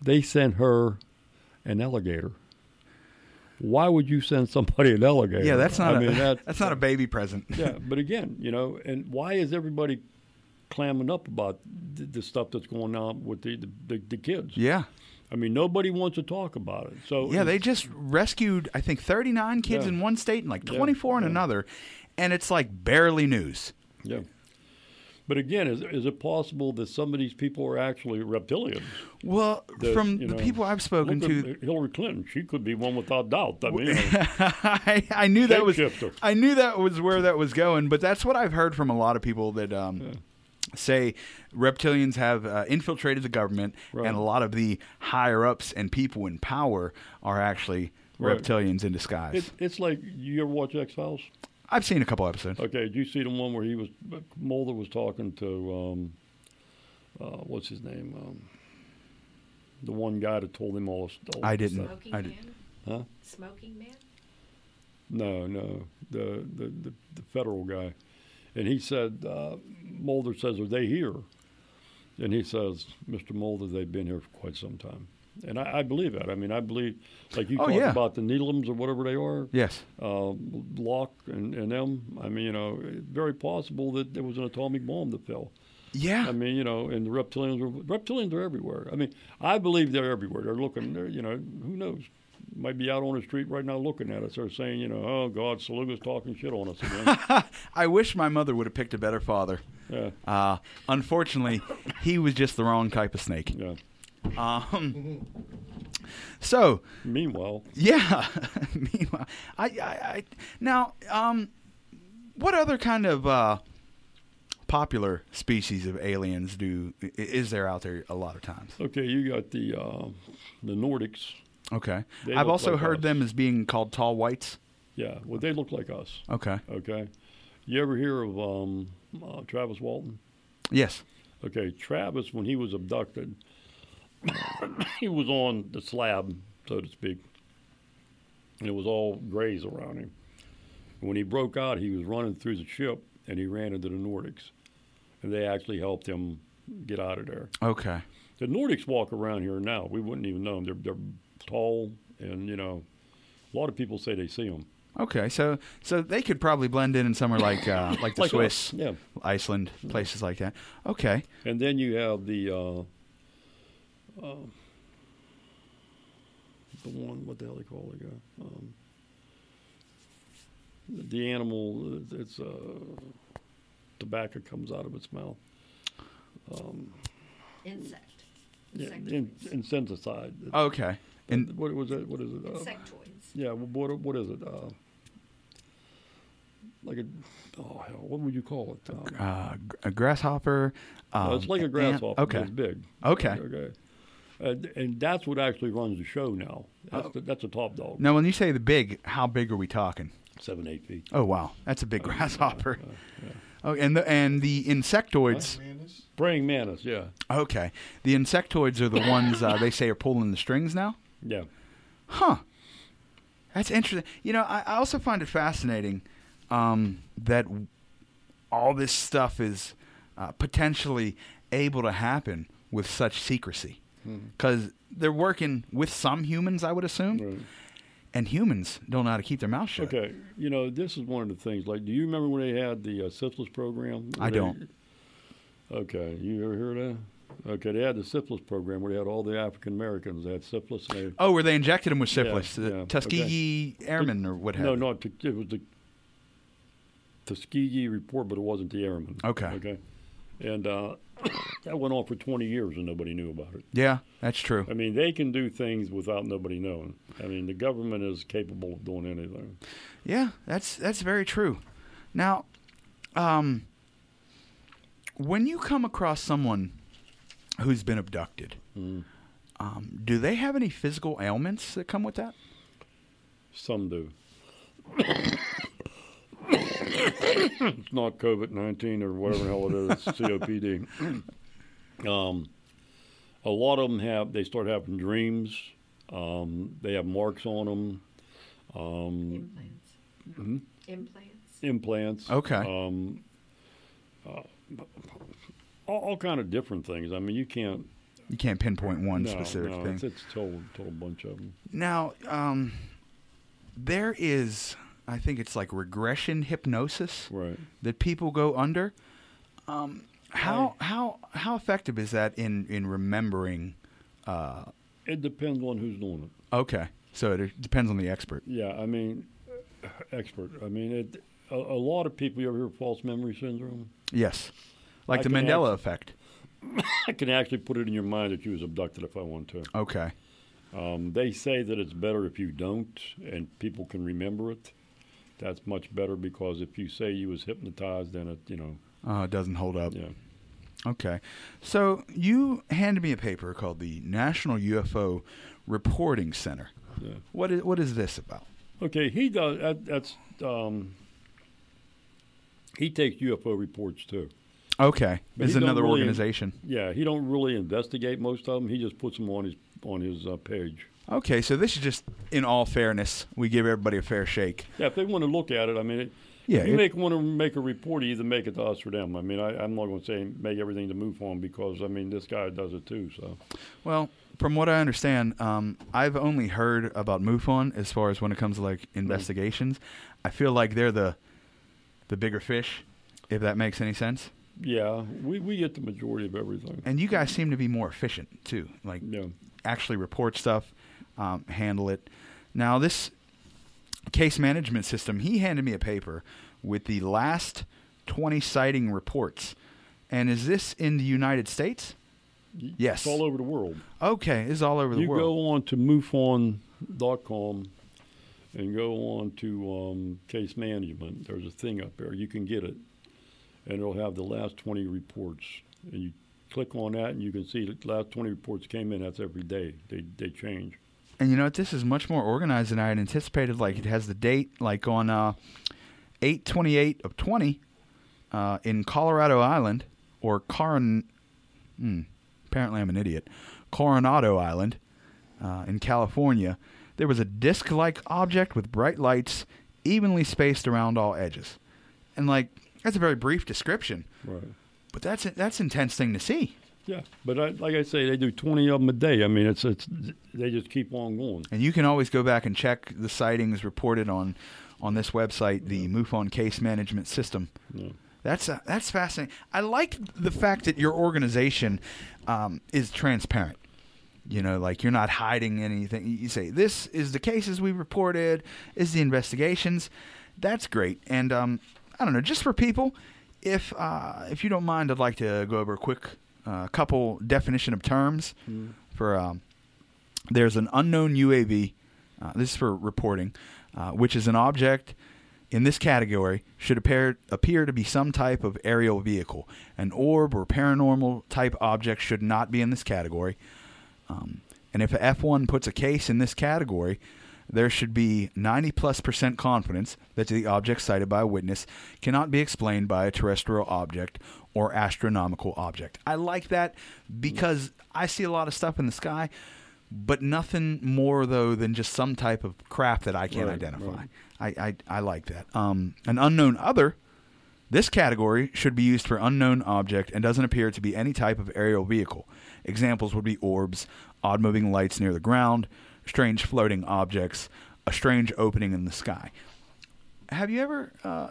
they sent her an alligator. Why would you send somebody an alligator? Yeah, that's not. I a, mean, that, that's not a baby present. yeah, but again, you know, and why is everybody clamming up about the, the stuff that's going on with the the, the, kids? Yeah. I mean, nobody wants to talk about it. So Yeah, they just rescued I think 39 kids Yeah. in one state and like Yeah, 24 in yeah. another, and it's like barely news. yeah. But again, is is it possible that some of these people are actually reptilians? Well, that, from you the people I've spoken to, Hillary Clinton, she could be one without doubt. I mean, you know, I, I knew that was I knew that was where that was going, but that's what I've heard from a lot of people that um, say reptilians have uh, infiltrated the government, Right. and a lot of the higher ups and people in power are actually Right. reptilians in disguise. it, it's like you ever watch X Files? I've seen a couple episodes. Okay, did you see the one where he was Mulder was talking to um, uh, what's his name? Um, the one guy that told him all this. all I didn't. stuff. Smoking I man. did- Huh? Smoking man. No, no, the the, the, the federal guy, and he said uh, Mulder says, "Are they here?" And he says, "Mr. Mulder, they've been here for quite some time." And I, I believe that. I mean, I believe, like you Oh, talked yeah. about the Needlams or whatever they are, Yes. uh, Locke and, and them. I mean, you know, very possible that there was an atomic bomb that fell. Yeah. I mean, you know, and the reptilians are reptilians are everywhere. I mean, I believe they're everywhere. They're looking. They're, you know, who knows? Might be out on the street right now looking at us. They're saying, you know, oh God, Saluga's talking shit on us again. I wish my mother would have picked a better father. yeah, Uh, unfortunately, he was just the wrong type of snake. yeah. Um, so Meanwhile, yeah. Meanwhile, I, I, I now um, what other kind of uh, popular species of aliens do is there out there a lot of times? okay, you got the uh, the Nordics. Okay, They I've also like heard us. them as being called tall whites. Yeah, well, they look like us. Okay. Okay, you ever hear of um, uh, Travis Walton? Yes. Okay, Travis, when he was abducted, he was on the slab, so to speak, and it was all grays around him. When he broke out, he was running through the ship, and he ran into the Nordics, and they actually helped him get out of there. Okay. The Nordics walk around here now. We wouldn't even know them. They're, they're tall, and you know, a lot of people say they see them. Okay. So so they could probably blend in in somewhere like uh, like the Like us, Swiss, yeah. Iceland, places like that. Okay. And then you have the uh, uh, the one what the hell they call the guy? Um, the animal. uh, It's uh, tobacco comes out of its mouth. Um, Insect. yeah, in, insecticide. Okay. And what was it? What is it? Uh, Insectoids. yeah. What what is it? Uh, like a oh hell, what would you call it? Um, uh, a grasshopper. Um, No, it's like a grasshopper. but Okay. It's big. Okay. Okay. And, and that's what actually runs the show now. That's, the, that's a top dog. Now, when you say the big, how big are we talking? Seven, eight feet. Oh wow, that's a big grasshopper. Uh, yeah. Oh, and the and the insectoids. Praying mantis, yeah. Okay, the insectoids are the ones uh, they say are pulling the strings now. Yeah. Huh. That's interesting. You know, I, I also find it fascinating um, that all this stuff is uh, potentially able to happen with such secrecy because they're working with some humans, I would assume, Right. and humans don't know how to keep their mouth shut. Okay, you know this is one of the things. Like, do you remember when they had the uh, syphilis program? I they- don't. Okay, you ever heard of? that? Okay, they had the syphilis program where they had all the African Americans. They had syphilis. And they, Oh, where they injected them with Yeah, syphilis, the yeah, Tuskegee Airmen or what have no, not it was the Tuskegee report, but it wasn't the airmen. Okay. Okay, and uh, that went on for 20 years and nobody knew about it. Yeah, that's true. I mean, they can do things without nobody knowing. I mean, the government is capable of doing anything. Yeah, that's that's very true. Now, um, when you come across someone who's been abducted, Mm. um, do they have any physical ailments that come with that? Some do. it's not COVID nineteen or whatever the hell it is. COPD. um, a lot of them have. They start having dreams. Um, they have marks on them. Um, Implants. Mhm. Implants. implants. Okay. Um, uh, all, all kind of different things. I mean, you can't. You can't pinpoint one no, specific no, thing. It's, it's a total, total bunch of them. Now, um, there is, I think it's like regression hypnosis Right. that people go under. Um, how how how effective is that in in remembering? Uh, It depends on who's doing it. okay, so it depends on the expert. Yeah, I mean, expert. I mean, it. A, a lot of people. You ever hear of false memory syndrome? Yes, like I the Mandela act- effect. I can actually put it in your mind that you was abducted if I want to. Okay, Um, they say that it's better if you don't, and people can remember it. That's much better because if you say you was hypnotized, then it, you know, uh, it doesn't hold up. yeah. Okay, so you handed me a paper called the National UFO Reporting Center. Yeah. What is what is this about? Okay, he does. That, that's um, he takes UFO reports too. Okay, But another really- organization. Yeah, he don't really investigate most of them. He just puts them on his on his uh, page. Okay, so this is just in all fairness, we give everybody a fair shake. Yeah, if they want to look at it, I mean, it, Yeah, if you make want to make a report, you either make it to us or them. I mean, I, I'm not going to say make everything to MUFON because I mean this guy does it too. So Well, from what I understand, um, I've only heard about MUFON as far as when it comes to like investigations. I feel like they're the the bigger fish, if that makes any sense. yeah, we, we get the majority of everything. And you guys seem to be more efficient too. Like Yeah, actually report stuff, um, handle it. Now this case management system, he handed me a paper with the last 20 sighting reports. And is this in the United States? Yes. it's all over the world. Okay, is all over the you world. You go on to MUFON.com and go on to um, case management. There's a thing up there. You can get it, and it'll have the last 20 reports. And you click on that, and you can see the last 20 reports came in. That's every day. They they change. And you know what? This is much more organized than I had anticipated. Like it has the date, like on uh, eight twenty eight of twenty, uh, in Colorado Island or Coron. Hmm, apparently, I'm an idiot. Coronado Island, uh, in California, there was a disc-like object with bright lights, evenly spaced around all edges, and like that's a very brief description, Right. but that's a, that's intense thing to see. Yeah, but I, like I say, they do 20 of them a day. I mean, it's it's they just keep on going. And you can always go back and check the sightings reported on on this website, the MUFON Case Management System. Yeah. That's uh, that's fascinating. I like the fact that your organization um, is transparent. You know, like you're not hiding anything. You say this is the cases we reported, is the investigations. That's great. And um, I don't know, just for people, if uh, if you don't mind, I'd like to go over a quick uh, couple definition of terms for. Um, there's an unknown UAV. Uh, this is for reporting, uh, which is an object in this category should appear appear to be some type of aerial vehicle. An orb or paranormal type object should not be in this category. Um, and if F1 puts a case in this category, there should be 90 plus percent confidence that the object sighted by a witness cannot be explained by a terrestrial object or astronomical object. I like that because I see a lot of stuff in the sky, but nothing more though than just some type of craft that I can't Right, identify. right. I, I I like that. Um, an unknown other This category should be used for unknown object and doesn't appear to be any type of aerial vehicle. Examples would be orbs, odd moving lights near the ground, strange floating objects, a strange opening in the sky. Have you ever uh,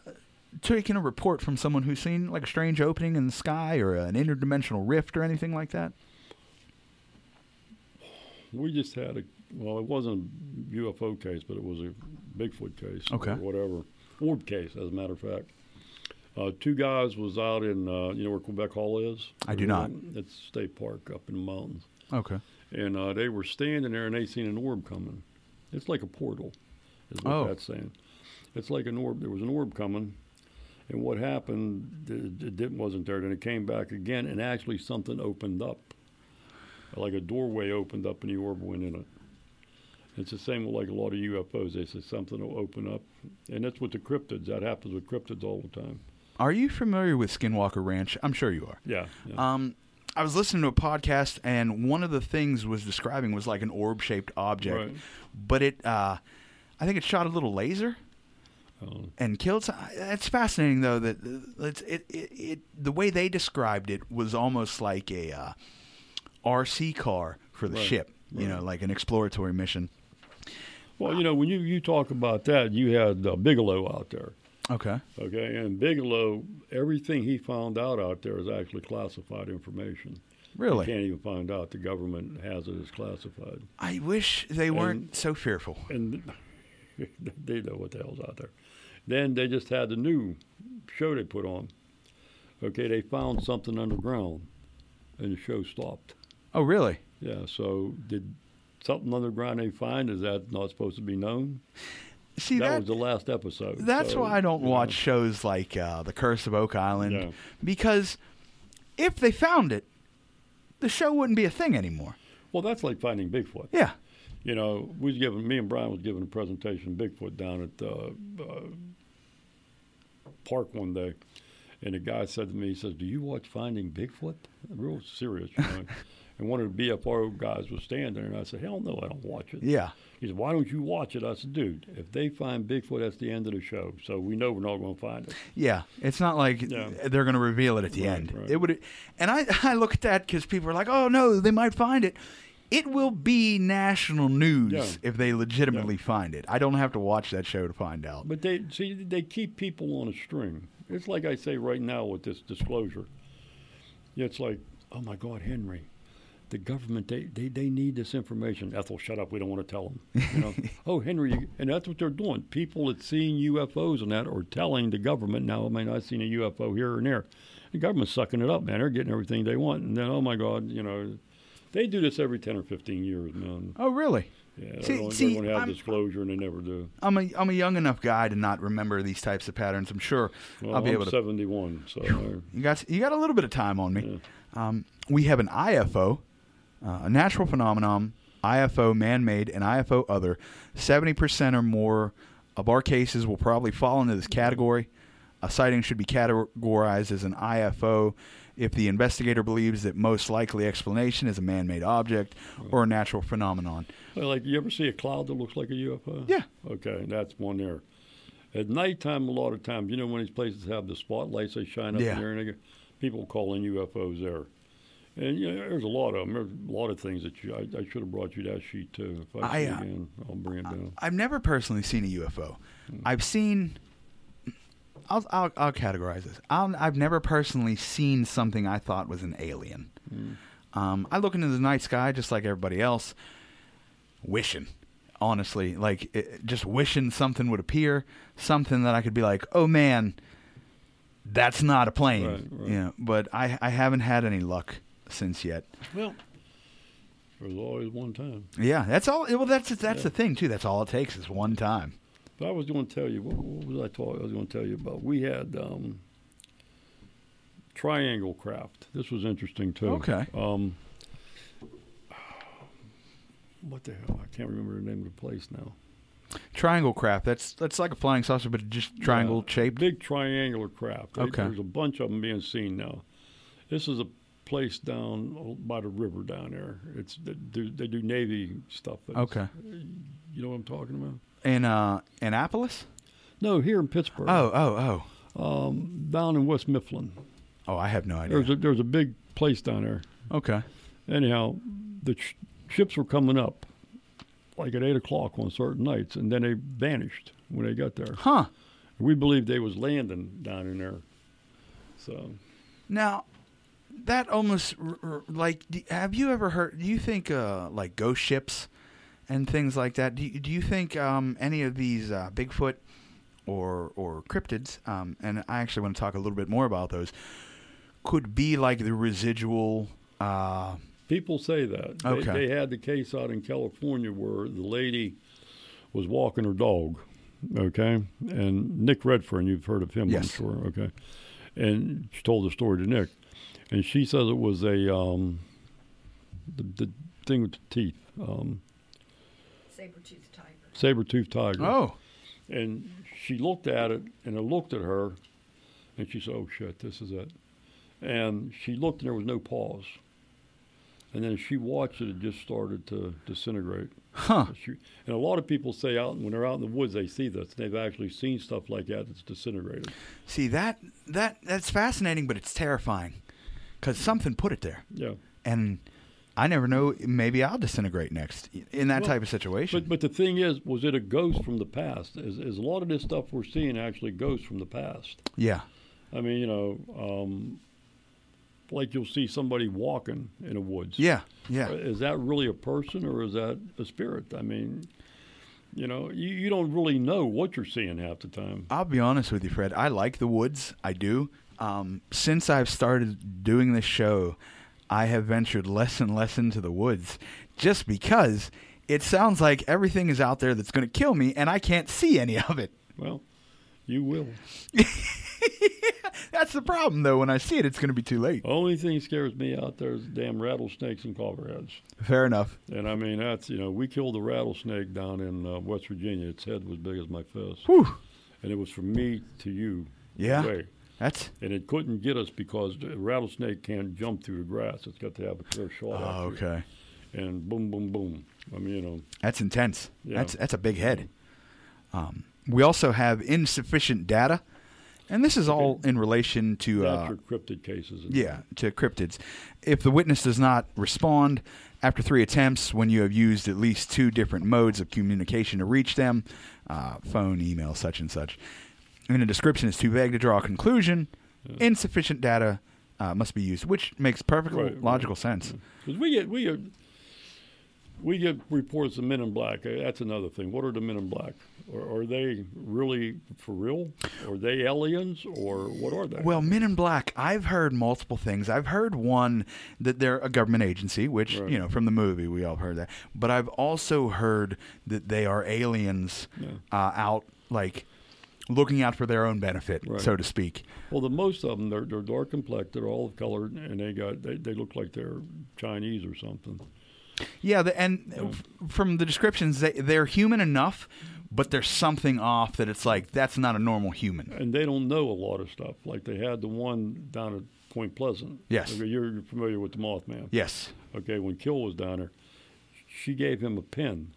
taken a report from someone who's seen like a strange opening in the sky or an interdimensional rift or anything like that? We just had a well, it wasn't a UFO case, but it was a Bigfoot case, Okay. or whatever, orb case, as a matter of fact. Uh, two guys was out in uh, you know where Quebec Hall is. I do not. It's state park up in the mountains, Okay. and uh, they were standing there and they seen an orb coming. It's like a portal, is what Oh. that's saying. It's like an orb. There was an orb coming, and what happened? It, it didn't wasn't there. Then it came back again, and actually something opened up, like a doorway opened up, and the orb went in it. It's the same with like a lot of UFOs. They say something will open up, and that's with the cryptids. That happens with cryptids all the time. Are you familiar with Skinwalker Ranch? I'm sure you are. Yeah. yeah. Um, I was listening to a podcast, and one of the things was describing was like an orb-shaped object, Right. but it, uh, I think it shot a little laser Um, and killed. Some, it's fascinating though that uh, it's, it, it, it the way they described it was almost like a uh, RC car for the Right, ship, you know, like an exploratory mission. well, you know, when you, you talk about that, you had uh, Bigelow out there. Okay. Okay, and Bigelow, everything he found out out there is actually classified information. You Really? can't even find out. The government has it as classified. I wish they weren't And- so fearful. and they know what the hell's out there. Then they just had the new show they put on. Okay, they found something underground, and the show stopped. Oh, really? Yeah, so did something underground they find? Is that not supposed to be known? See that, that, was the last episode. That's so, why I don't you know. watch shows like uh, The Curse of Oak Island Yeah. because if they found it, the show wouldn't be a thing anymore. Well, that's like finding Bigfoot. Yeah. You know, we was giving me and Brian was giving a presentation Bigfoot down at uh, uh, park one day, and the guy said to me, he says, "Do you watch Finding Bigfoot?" Real serious, you know. and one of the BFR guys was standing there, and I said, "Hell no, I don't watch it." Yeah. He said, "Why don't you watch it?" I said, "Dude, if they find Bigfoot, that's the end of the show. So we know we're not going to find it." Yeah, it's not like Yeah. they're going to reveal it at the Right, end. right. It would, and I I look at that because people are like, oh no, they might find it. It will be national news Yeah. if they legitimately find it. I don't have to watch that show to find out. But they see they keep people on a string. It's like I say right now with this disclosure. It's like, oh my God, Henry, the government they, they, they need this information. Ethel, shut up. We don't want to tell them. You know, oh Henry, and that's what they're doing. People that seeing UFOs and that are telling the government now. I mean, I've seen a UFO here and there. The government's sucking it up, man. They're getting everything they want, and then oh my God, you know, they do this every ten or fifteen years, man. Oh really? Yeah, See- they're going see, to have I'm- disclosure, and they never do. I'm a I'm a young enough guy to not remember these types of patterns. I'm sure Well, I'll be I'm able to. 71, so. uh, You got you got a little bit of time on me. Um, we have an IFO, uh, a natural phenomenon, IFO man-made, and IFO other. Seventy percent or more of our cases will probably fall into this category. A sighting should be categorized as an IFO if the investigator believes that most likely explanation is a man-made object or a natural phenomenon. Well, like, you ever see a cloud that looks like a UFO? Yeah. Okay, that's one there. At nighttime, a lot of times, you know, when these places have the spotlights, they shine up Yeah. there, and people call in UFOs there. And you know, there's a lot of them. There's a lot of things that you. I, I should have brought you that sheet too. If I, I, see uh, again, I'll bring it down. I've never personally seen a UFO. I've seen. I'll, I'll, I'll categorize this. I'll, I've never personally seen something I thought was an alien. Um, I look into the night sky just like everybody else, wishing. Honestly, like it, just wishing something would appear, something that I could be like, "Oh man, that's not a plane." Right, right. You know, but I I haven't had any luck since yet. Well, there's always one time. Yeah, that's all. Well, that's that's Yeah. the thing too. That's all it takes is one time. But I was going to tell you what, what was I talking? I was going to tell you about. We had um, triangle craft. This was interesting too. Okay. Um, what the hell? I can't remember the name of the place now. Triangle craft. That's that's like a flying saucer, but just triangle Yeah, shaped. Big triangular craft. They- Okay. There's a bunch of them being seen now. This is a place down by the river down there. It's they do, they do navy stuff. Okay. You know what I'm talking about? In uh, Annapolis. No, here in Pittsburgh. Oh, oh, oh. Um, down in West Mifflin. Oh, I have no idea. There's a there's a big place down there. okay. Anyhow, the sh- ships were coming up like at eight o'clock on certain nights, and then they vanished when they got there. Huh. We believed they was landing down in there. So Now, that almost r- r- like have you ever heard? Do you think uh, like ghost ships and things like that? Do you, do you think um, any of these uh, Bigfoot or or cryptids? Um, and I actually want to talk a little bit more about those. Could be like the residual. Uh, people say that. They, Okay. they had the case out in California where the lady was walking her dog. Okay, and Nick Redfern, you've heard of him, I'm sure. Okay, and she told the story to Nick, and she says it was a um, the, the thing with the teeth, um, Saber-toothed tiger. saber-toothed tiger. oh, And she looked at it, and it looked at her, and she said, "Oh shit, this is it." And she looked, and there was no pause. And then she watched it, it just started to disintegrate. huh. She, and a lot of people say out when they're out in the woods, they see this. They've actually seen stuff like that that's disintegrated. See that that that's fascinating, but it's terrifying because something put it there, Yeah. and I never know. Maybe I'll disintegrate next in that Well, type of situation. But but the thing is, was it a ghost from the past? Is, is a lot of this stuff we're seeing actually ghosts from the past? yeah. I mean, you know, um, like you'll see somebody walking in the woods. Yeah. Yeah. Is that really a person or is that a spirit? I mean, you know, you, you don't really know what you're seeing half the time. I'll be honest with you, Fred. I like the woods. I do. Um, since I've started doing this show, I have ventured less and less into the woods just because it sounds like everything is out there that's going to kill me and I can't see any of it. Well, you will. That's the problem, though. When I see it, it's going to be too late. Only thing scares me out there is damn rattlesnakes and copperheads. Fair enough. And I mean, that's, you know, we killed a rattlesnake down in uh, West Virginia. Its head was big as my fist. Whew. And it was from me to you. Yeah. away. That's. And it couldn't get us because the rattlesnake can't jump through the grass. It's got to have a clear shot. Oh, okay. And boom, boom, boom. I mean, you know, That's intense. Yeah. That's that's a big head. Um, we also have insufficient data, and this is all in relation to uh, cryptid cases. Yeah, to cryptids. If the witness does not respond after three attempts, when you have used at least two different modes of communication to reach them uh, phone, email, such and such and the description is too vague to draw a conclusion, insufficient data uh, must be used, which makes perfect Right, right. logical sense. Because we get we get we get reports of Men in Black. Uh, That's another thing. What are the Men in Black? Are, are they really for real? Are they aliens or what are they? Well, Men in Black, I've heard multiple things. I've heard one that they're a government agency, which, Right. you know, from the movie, we all heard that. But I've also heard that they are aliens Yeah. uh, out, like, looking out for their own benefit, Right. so to speak. well, the most of them they're, they're dark complected, they're olive colored, and they got they, they look like they're Chinese or something. Yeah, the, and f- from the descriptions, they, they're human enough, but there's something off that it's like, that's not a normal human. and they don't know a lot of stuff. Like they had the one down at Point Pleasant. Yes. Okay, you're, you're familiar with the Mothman. Yes. Okay, when Keel was down there, she gave him a pen.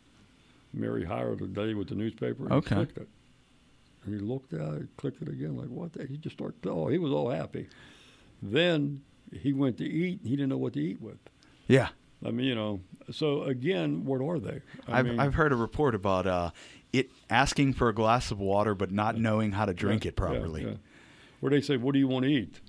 Mary hired a day with the newspaper and Okay. clicked it. And he looked at it, clicked it again, like what the He just started, oh, he was all happy. Then he went to eat, he didn't know what to eat with. Yeah. I mean, you know, so again, what are they? I I've, mean, I've heard a report about uh, it asking for a glass of water, but not knowing how to drink yeah, it properly. Yeah, yeah. Where they say, what do you want to eat?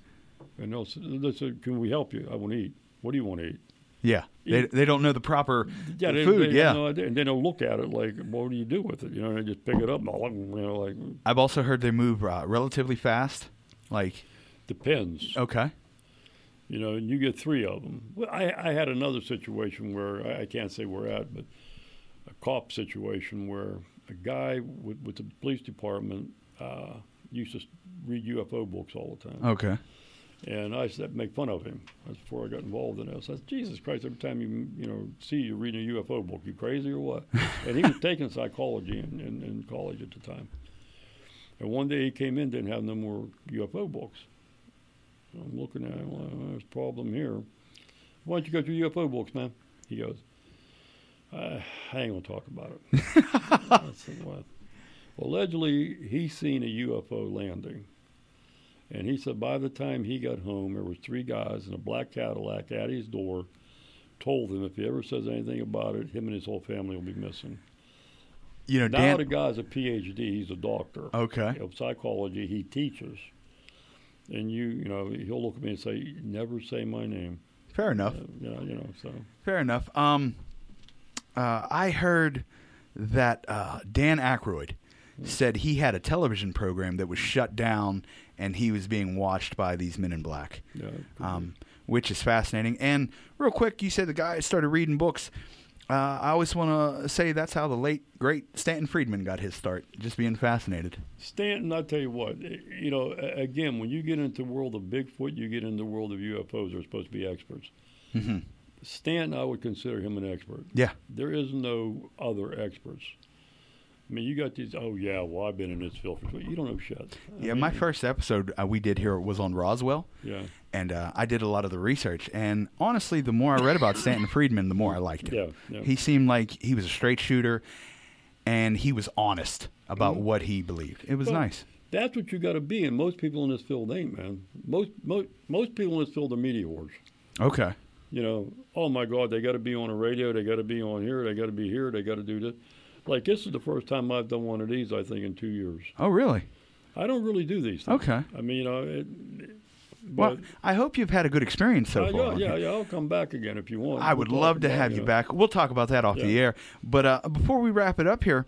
And they'll say, can we help you? I want to eat. What do you want to eat? Yeah, they, they don't know the proper Yeah, they, food. they yeah, no idea. and they don't look at it like, what do you do with it? You know, they just pick it up, and all, of them you know, like I've also heard they move uh, relatively fast. Like, depends. okay, You know, and you get three of them. Well, I, I had another situation where I, I can't say where at, but a cop situation where a guy with, with the police department uh, used to read UFO books all the time. okay, And I said, make fun of him. That's before I got involved in this. I said, Jesus Christ, every time you you know see you reading a UFO book, you crazy or what? and he was taking psychology in, in, in college at the time. And one day he came in, didn't have no more UFO books. So I'm looking at him, well, there's a problem here. Why don't you go through UFO books, man? He goes, uh, I ain't going to talk about it. I said, what? Well, allegedly, he's seen a UFO landing And he said by the time he got home, there was three guys in a black Cadillac at his door, told him if he ever says anything about it, him and his whole family will be missing. You know, now Dan. the guy's a PhD. He's a doctor Okay. of psychology. He teaches, and you, you know, he'll look at me and say, "Never say my name." Fair enough. Uh, you know, you know. So Fair enough. Um, uh, I heard that uh, Dan Aykroyd said he had a television program that was shut down and he was being watched by these men in black, yeah. um, which is fascinating. And real quick, you said the guy started reading books. Uh, I always want to say that's how the late great Stanton Friedman got his start, just being fascinated. Stanton, I tell you what, eh, you know, again, when you get into the world of Bigfoot, you get into the world of UFOs. They're supposed to be experts. hmm Stanton, I would consider him an expert. Yeah. There is no other experts. I mean, you got these. Oh yeah, well I've been in this field for. You don't know shit. I Yeah, my first episode uh, we did here was on Roswell. Yeah, and uh, I did a lot of the research. And honestly, the more I read about Stanton Friedman, the more I liked him. yeah, yeah. He seemed like he was a straight shooter, and he was honest about Mhm. what he believed. It was Well, nice. That's what you got to be, and most people in this field ain't, man. Most most most people in this field are media whores. Okay. You know, oh my God, they got to be on a radio, they got to be on here, they got to be here, they got to do this. Like this is the first time I've done one of these, I think, in two years. Oh, really? I don't really do these. Things. Okay. I mean, you know, it, Well, I hope you've had a good experience so uh, far. yeah, yeah, yeah. I'll come back again if you want. I We'll would love to have you know. back. We'll talk about that off the air. But uh, before we wrap it up here,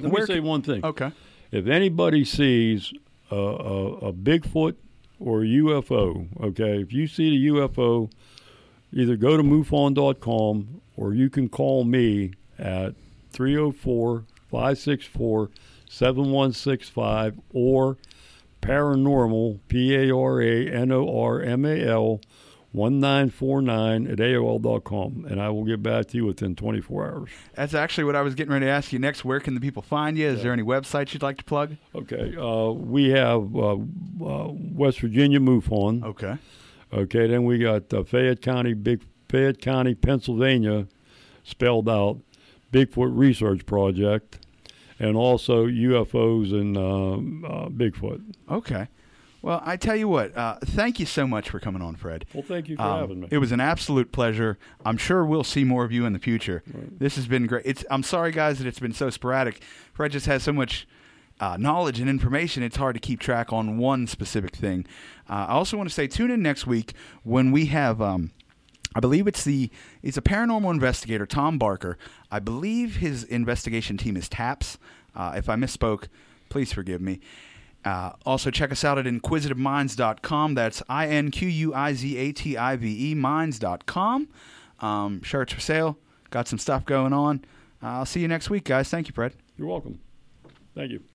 Let me say one thing. okay. If anybody sees a, a, a Bigfoot or a UFO, okay, if you see the UFO, either go to MUFON.com or you can call me at 304 564 7165 or paranormal, P A R A N O R M A L 1949 at AOL.com, and I will get back to you within 24 hours. That's actually what I was getting ready to ask you next. Where can the people find you? Is Yeah. there any websites you'd like to plug? Okay, uh, we have uh, uh, West Virginia MUFON. Okay. Okay, then we got uh, Fayette County, Big Fayette County, Pennsylvania, spelled out Bigfoot Research Project, and also UFOs and um, uh, Bigfoot. Okay. Well, I tell you what, uh, thank you so much for coming on, Fred. Well, thank you for Um, having me. It was an absolute pleasure. I'm sure we'll see more of you in the future. Right. This has been great. It's I'm sorry guys that it's been so sporadic. Fred just has so much uh, knowledge and information. It's hard to keep track on one specific thing. Uh, I also want to say tune in next week when we have. Um, I believe it's the it's a paranormal investigator, Tom Barker. I believe his investigation team is TAPS. Uh, if I misspoke, please forgive me. Uh, also, check us out at inquisitiveminds.com. That's I N Q U I Z A T I V E minds.com. Um, shirts for sale. Got some stuff going on. I'll see you next week, guys. Thank you, Fred. You're welcome. Thank you.